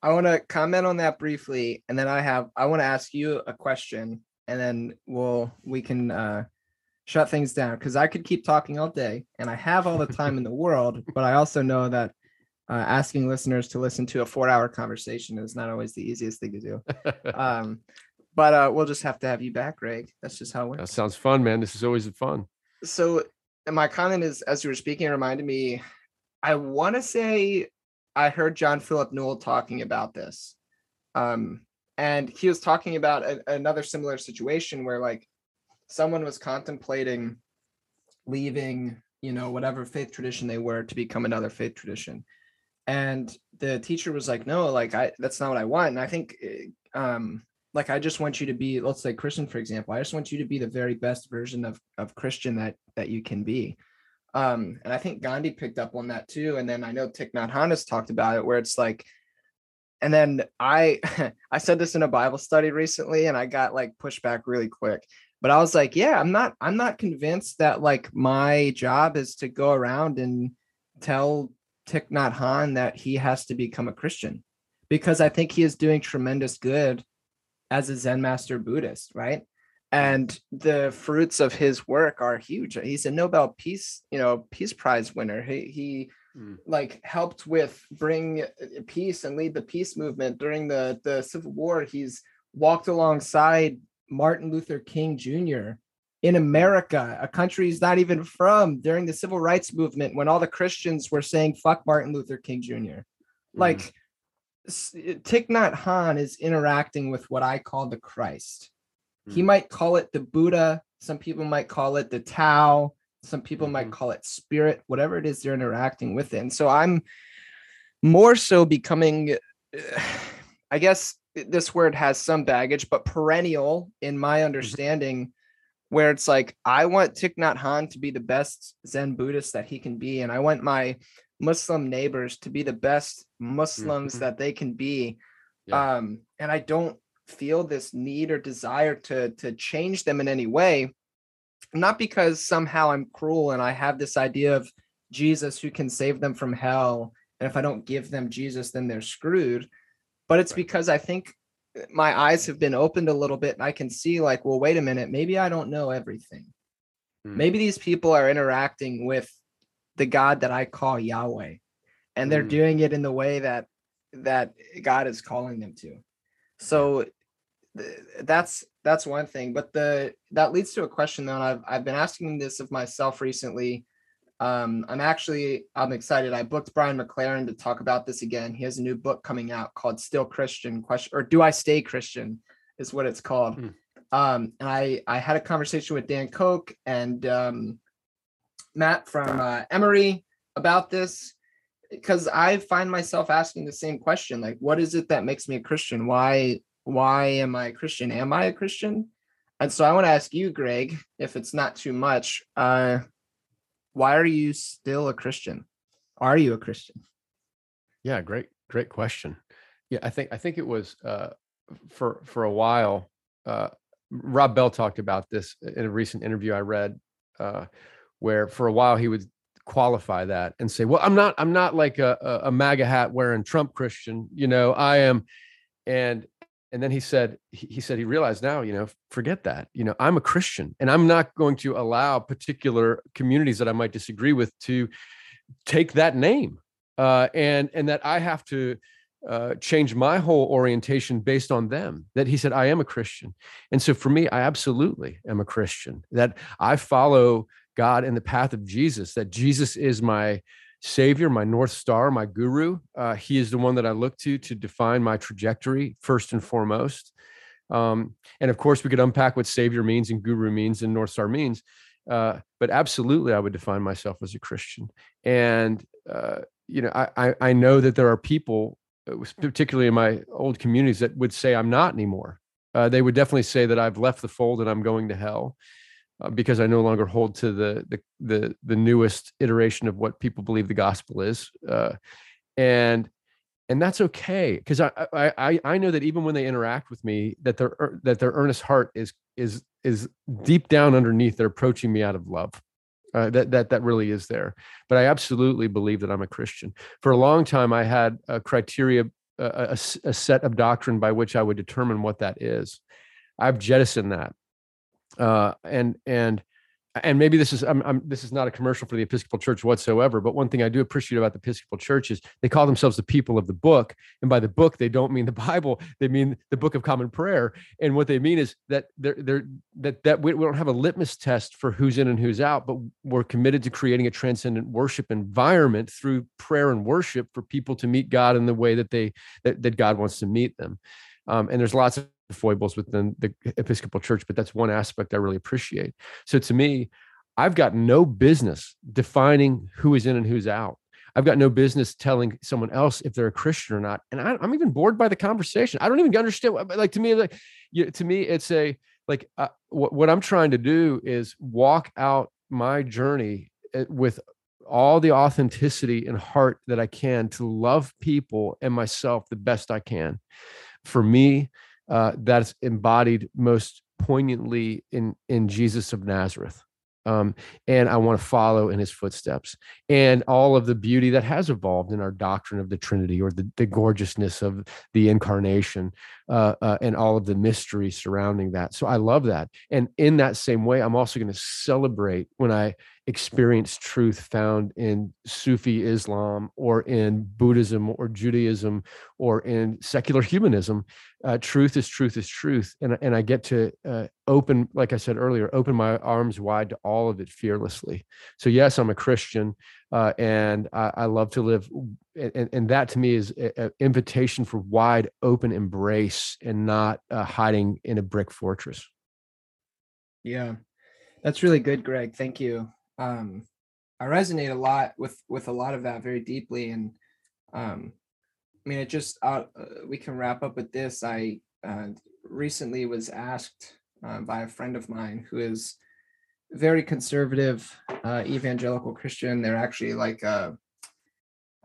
I want to comment on that briefly and then i have i want to ask you a question and then we'll we can uh shut things down because i could keep talking all day and i have all the time in the world but i also know that uh, asking listeners to listen to a four hour conversation is not always the easiest thing to do. Um, but uh, we'll just have to have you back, Greg. That's just how it works. That sounds fun, man. This is always fun. So my comment is, as you were speaking, it reminded me. I want to say I heard John Philip Newell talking about this, um, and he was talking about a, another similar situation where like someone was contemplating leaving, you know, whatever faith tradition they were to become another faith tradition, and the teacher was like, "No, like I that's not what I want." And I think eh, um, like I just want you to be, let's say Christian, for example, I just want you to be the very best version of of Christian that that you can be. Um, and I think Gandhi picked up on that too. And then I know Thich Nhat Hanh has talked about it, where it's like, and then I I said this in a Bible study recently, and I got like pushed back really quick. But I was like, yeah, I'm not I'm not convinced that like my job is to go around and tell Thich Nhat Hanh that he has to become a Christian because I think he is doing tremendous good as a Zen master Buddhist, right? And the fruits of his work are huge. He's a Nobel Peace, you know, Peace Prize winner. He he mm. like helped with bring peace and lead the peace movement during the the Civil War. He's walked alongside Martin Luther King Jr. in America, a country he's not even from, during the civil rights movement when all the Christians were saying "fuck Martin Luther King Jr." Mm. Like Thich Nhat Hanh is interacting with what I call the Christ. Hmm. He might call it the Buddha. Some people might call it the Tao. Some people mm-hmm. might call it spirit, whatever it is they're interacting with it. And so I'm more so becoming, I guess this word has some baggage, but perennial in my mm-hmm. understanding, mm-hmm. where it's like, I want Thich Nhat Hanh to be the best Zen Buddhist that he can be. And I want my Muslim neighbors to be the best Muslims mm-hmm. that they can be. Yeah. Um, and I don't feel this need or desire to to change them in any way. Not because somehow I'm cruel and I have this idea of Jesus who can save them from hell. And if I don't give them Jesus, then they're screwed. But it's right. because I think my eyes have been opened a little bit and I can see, like, well, wait a minute, maybe I don't know everything. Mm. Maybe these people are interacting with the God that I call Yahweh, and they're mm. doing it in the way that that God is calling them to. So th- that's that's one thing. But the that leads to a question that I've I've been asking this of myself recently. Um, I'm actually I'm excited. I booked Brian McLaren to talk about this again. He has a new book coming out called Still Christian question or Do I Stay Christian is what it's called. Mm. Um, and I I had a conversation with Dan Koch and um, Matt from uh, Emory about this because I find myself asking the same question like what is it that makes me a Christian? Why why am I a Christian? Am I a Christian? And so I want to ask you, Greg, if it's not too much, uh, why are you still a Christian? Are you a Christian? Yeah, great, great question. Yeah, I think I think it was uh, for for a while. Uh, Rob Bell talked about this in a recent interview I read, uh, where for a while he would qualify that and say, "Well, I'm not I'm not like a, a MAGA hat wearing Trump Christian, you know. I am," and and then he said he said he realized now you know forget that you know i'm a christian and i'm not going to allow particular communities that i might disagree with to take that name uh, and and that i have to uh, change my whole orientation based on them that he said i am a christian and so for me i absolutely am a christian that i follow god in the path of jesus that jesus is my savior, my north star, my guru. Uh, he is the one that I look to to define my trajectory first and foremost. Um, and of course, we could unpack what savior means and guru means and north star means. Uh, but absolutely, I would define myself as a Christian. And uh, you know, I, I, I know that there are people, uh, particularly in my old communities, that would say I'm not anymore. Uh, they would definitely say that I've left the fold and I'm going to hell uh, because I no longer hold to the, the the the newest iteration of what people believe the gospel is, uh, and and that's okay because I, I I know that even when they interact with me, that their that their earnest heart is is is deep down underneath. They're approaching me out of love. Uh, that that that really is there. But I absolutely believe that I'm a Christian. For a long time, I had a criteria, a, a, a set of doctrine by which I would determine what that is. I've jettisoned that uh, and and and maybe this is I'm, I'm, this is not a commercial for the Episcopal Church whatsoever, but one thing I do appreciate about the Episcopal Church is they call themselves the people of the book, and by the book they don't mean the Bible, they mean the Book of Common Prayer, and what they mean is that they're they're that that we, we don't have a litmus test for who's in and who's out, but we're committed to creating a transcendent worship environment through prayer and worship for people to meet God in the way that they that, that God wants to meet them, um, and there's lots of foibles within the Episcopal Church, but that's one aspect I really appreciate. So to me, I've got no business defining who is in and who's out. I've got no business telling someone else if they're a Christian or not. And I, am even bored by the conversation. I don't even understand. Like to me, like you, to me, it's a like uh, what, what I'm trying to do is walk out my journey eh, with all the authenticity and heart that I can to love people and myself the best I can. For me, uh, that's embodied most poignantly in in Jesus of Nazareth. Um, and I want to follow in his footsteps and all of the beauty that has evolved in our doctrine of the Trinity or the, the gorgeousness of the incarnation uh, uh, and all of the mystery surrounding that. So I love that. And in that same way, I'm also going to celebrate when I experience truth found in Sufi Islam or in Buddhism or Judaism or in secular humanism. Uh, truth is truth is truth. And, and I get to uh, open, like I said earlier, open my arms wide to all of it fearlessly. So, yes, I'm a Christian uh, and I, I, love to live. And, and that to me is an invitation for wide open embrace and not uh, hiding in a brick fortress. Yeah, that's really good, Greg. Thank you um, I resonate a lot with with a lot of that very deeply, and um, I mean, it just uh, we can wrap up with this. I uh, recently was asked uh, by a friend of mine who is very conservative uh, evangelical Christian. They're actually like uh,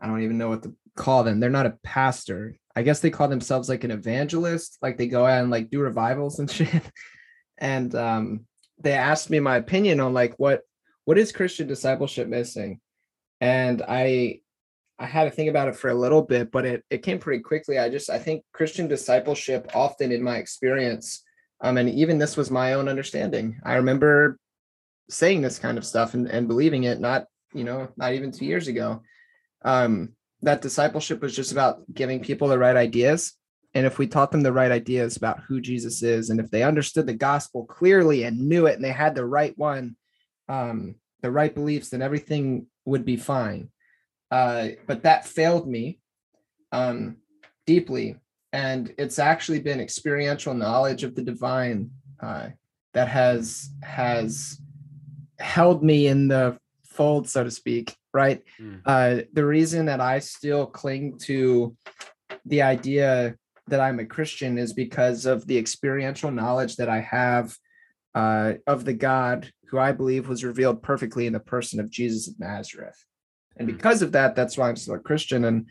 I don't even know what to call them. They're not a pastor. I guess they call themselves like an evangelist. Like they go out and like do revivals and shit. and um, they asked me my opinion on like what what is Christian discipleship missing? And I I had to think about it for a little bit, but it it came pretty quickly. I just I think Christian discipleship often in my experience, um, and even this was my own understanding. I remember saying this kind of stuff and, and believing it, not, you know, not even two years ago. Um, that discipleship was just about giving people the right ideas. And if we taught them the right ideas about who Jesus is, and if they understood the gospel clearly and knew it and they had the right one, um, the right beliefs, then everything would be fine. Uh, but that failed me um, deeply. And it's actually been experiential knowledge of the divine uh, that has has held me in the fold, so to speak. Right. Mm. Uh, the reason that I still cling to the idea that I'm a Christian is because of the experiential knowledge that I have uh, of the God who I believe was revealed perfectly in the person of Jesus of Nazareth. And hmm. because of that, that's why I'm still a Christian. And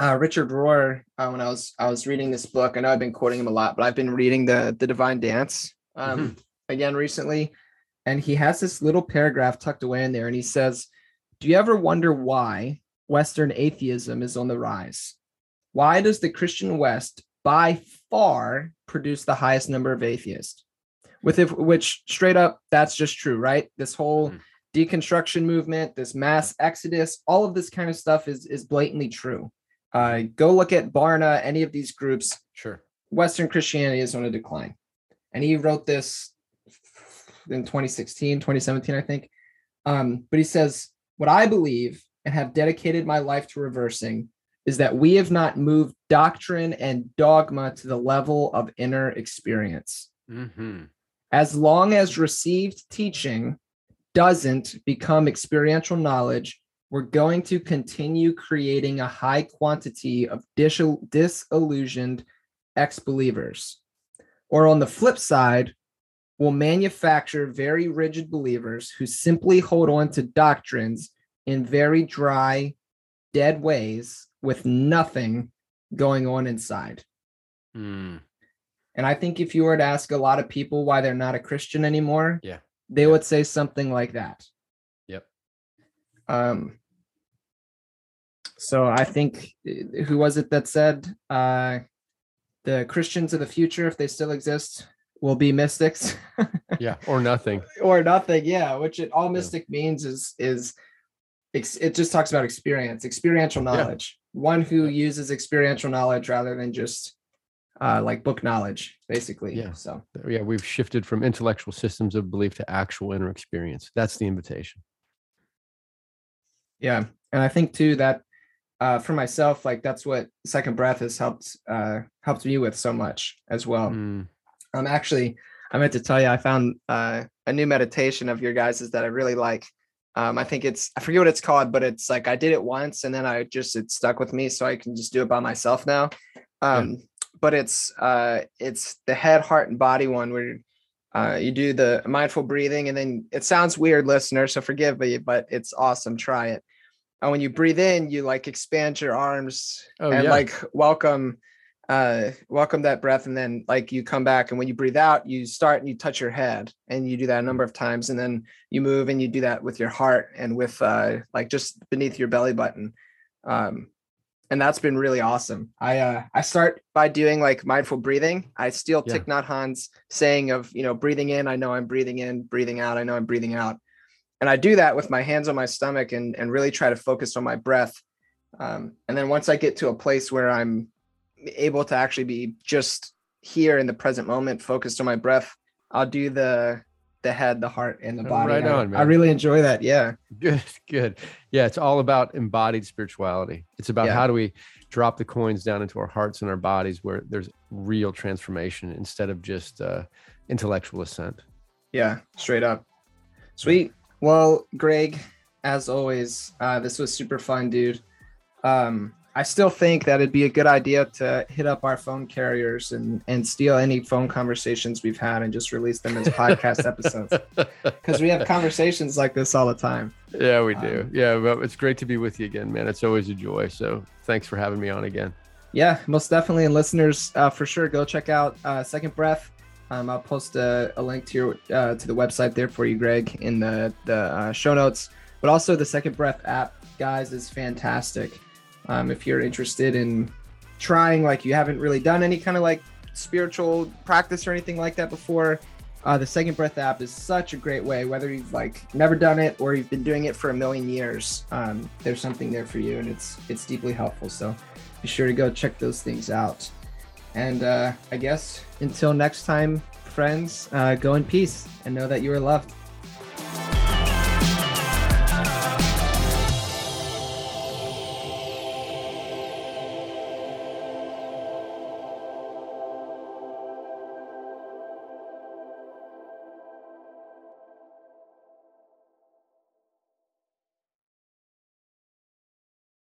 uh, Richard Rohr, uh, when I was I was reading this book, I know I've been quoting him a lot, but I've been reading the the Divine Dance um, mm-hmm. again recently, and he has this little paragraph tucked away in there, and he says, "Do you ever wonder why Western atheism is on the rise? Why does the Christian West by far produce the highest number of atheists? With if, which straight up, that's just true, right? This whole mm. deconstruction movement, this mass exodus, all of this kind of stuff is is blatantly true. Uh, go look at Barna, any of these groups. Sure. Western Christianity is on a decline. And he wrote this in 2016, 2017, I think. Um, but he says, What I believe and have dedicated my life to reversing is that we have not moved doctrine and dogma to the level of inner experience. Mm-hmm. As long as received teaching doesn't become experiential knowledge, we're going to continue creating a high quantity of dis- disillusioned ex believers. Or on the flip side, we'll manufacture very rigid believers who simply hold on to doctrines in very dry, dead ways with nothing going on inside. Mm. And I think if you were to ask a lot of people why they're not a Christian anymore, yeah, they would say something like that. Yep. Um so I think who was it that said uh the Christians of the future, if they still exist, will be mystics. yeah, or nothing. or nothing, yeah. Which it all mystic yeah. means is is it just talks about experience, experiential knowledge. Yeah. One who uses experiential knowledge rather than just uh, like book knowledge, basically. Yeah. So yeah, we've shifted from intellectual systems of belief to actual inner experience. That's the invitation. Yeah, and I think too that uh, for myself, like that's what Second Breath has helped uh, helped me with so much as well. Mm. I'm um, actually, I meant to tell you, I found uh, a new meditation of your guys's that I really like. Um, I think it's I forget what it's called, but it's like I did it once and then I just it stuck with me, so I can just do it by myself now. Um, yeah. But it's uh, it's the head, heart, and body one where uh, you do the mindful breathing, and then it sounds weird, listener, so forgive me, but it's awesome. Try it. And when you breathe in, you like expand your arms oh, and yeah. like welcome uh welcome that breath. And then like you come back and when you breathe out you start and you touch your head and you do that a number of times. And then you move and you do that with your heart and with uh like just beneath your belly button. Um and that's been really awesome. I uh i start by doing like mindful breathing. I steal yeah. Thich Nhat Hanh's saying of you know breathing in i know i'm breathing in breathing out i know i'm breathing out. And i do that with my hands on my stomach and and really try to focus on my breath. Um, and then once i get to a place where i'm able to actually be just here in the present moment, focused on my breath, I'll do the the head, the heart, and the body. Right on, I, I really enjoy that. Yeah. Good, good. Yeah, it's all about embodied spirituality. It's about yeah. how do we drop the coins down into our hearts and our bodies where there's real transformation instead of just uh, intellectual assent. Yeah, straight up. Sweet. Well, Greg, as always, uh, this was super fun, dude. Um, I still think that it'd be a good idea to hit up our phone carriers and and steal any phone conversations we've had and just release them as podcast episodes because we have conversations like this all the time. Yeah, we do. Um, yeah, but it's great to be with you again, man. It's always a joy. So thanks for having me on again. Yeah, most definitely. And listeners, uh, for sure, go check out uh, Second Breath. Um, I'll post a, a link to your uh, to the website there for you, Greg, in the the uh, show notes. But also the Second Breath app, guys, is fantastic. Um, if you're interested in trying, like you haven't really done any kind of like spiritual practice or anything like that before, uh, the Second Breath app is such a great way. Whether you've like never done it or you've been doing it for a million years, um, there's something there for you, and it's it's deeply helpful. So be sure to go check those things out. And uh, I guess until next time, friends, uh, go in peace and know that you are loved.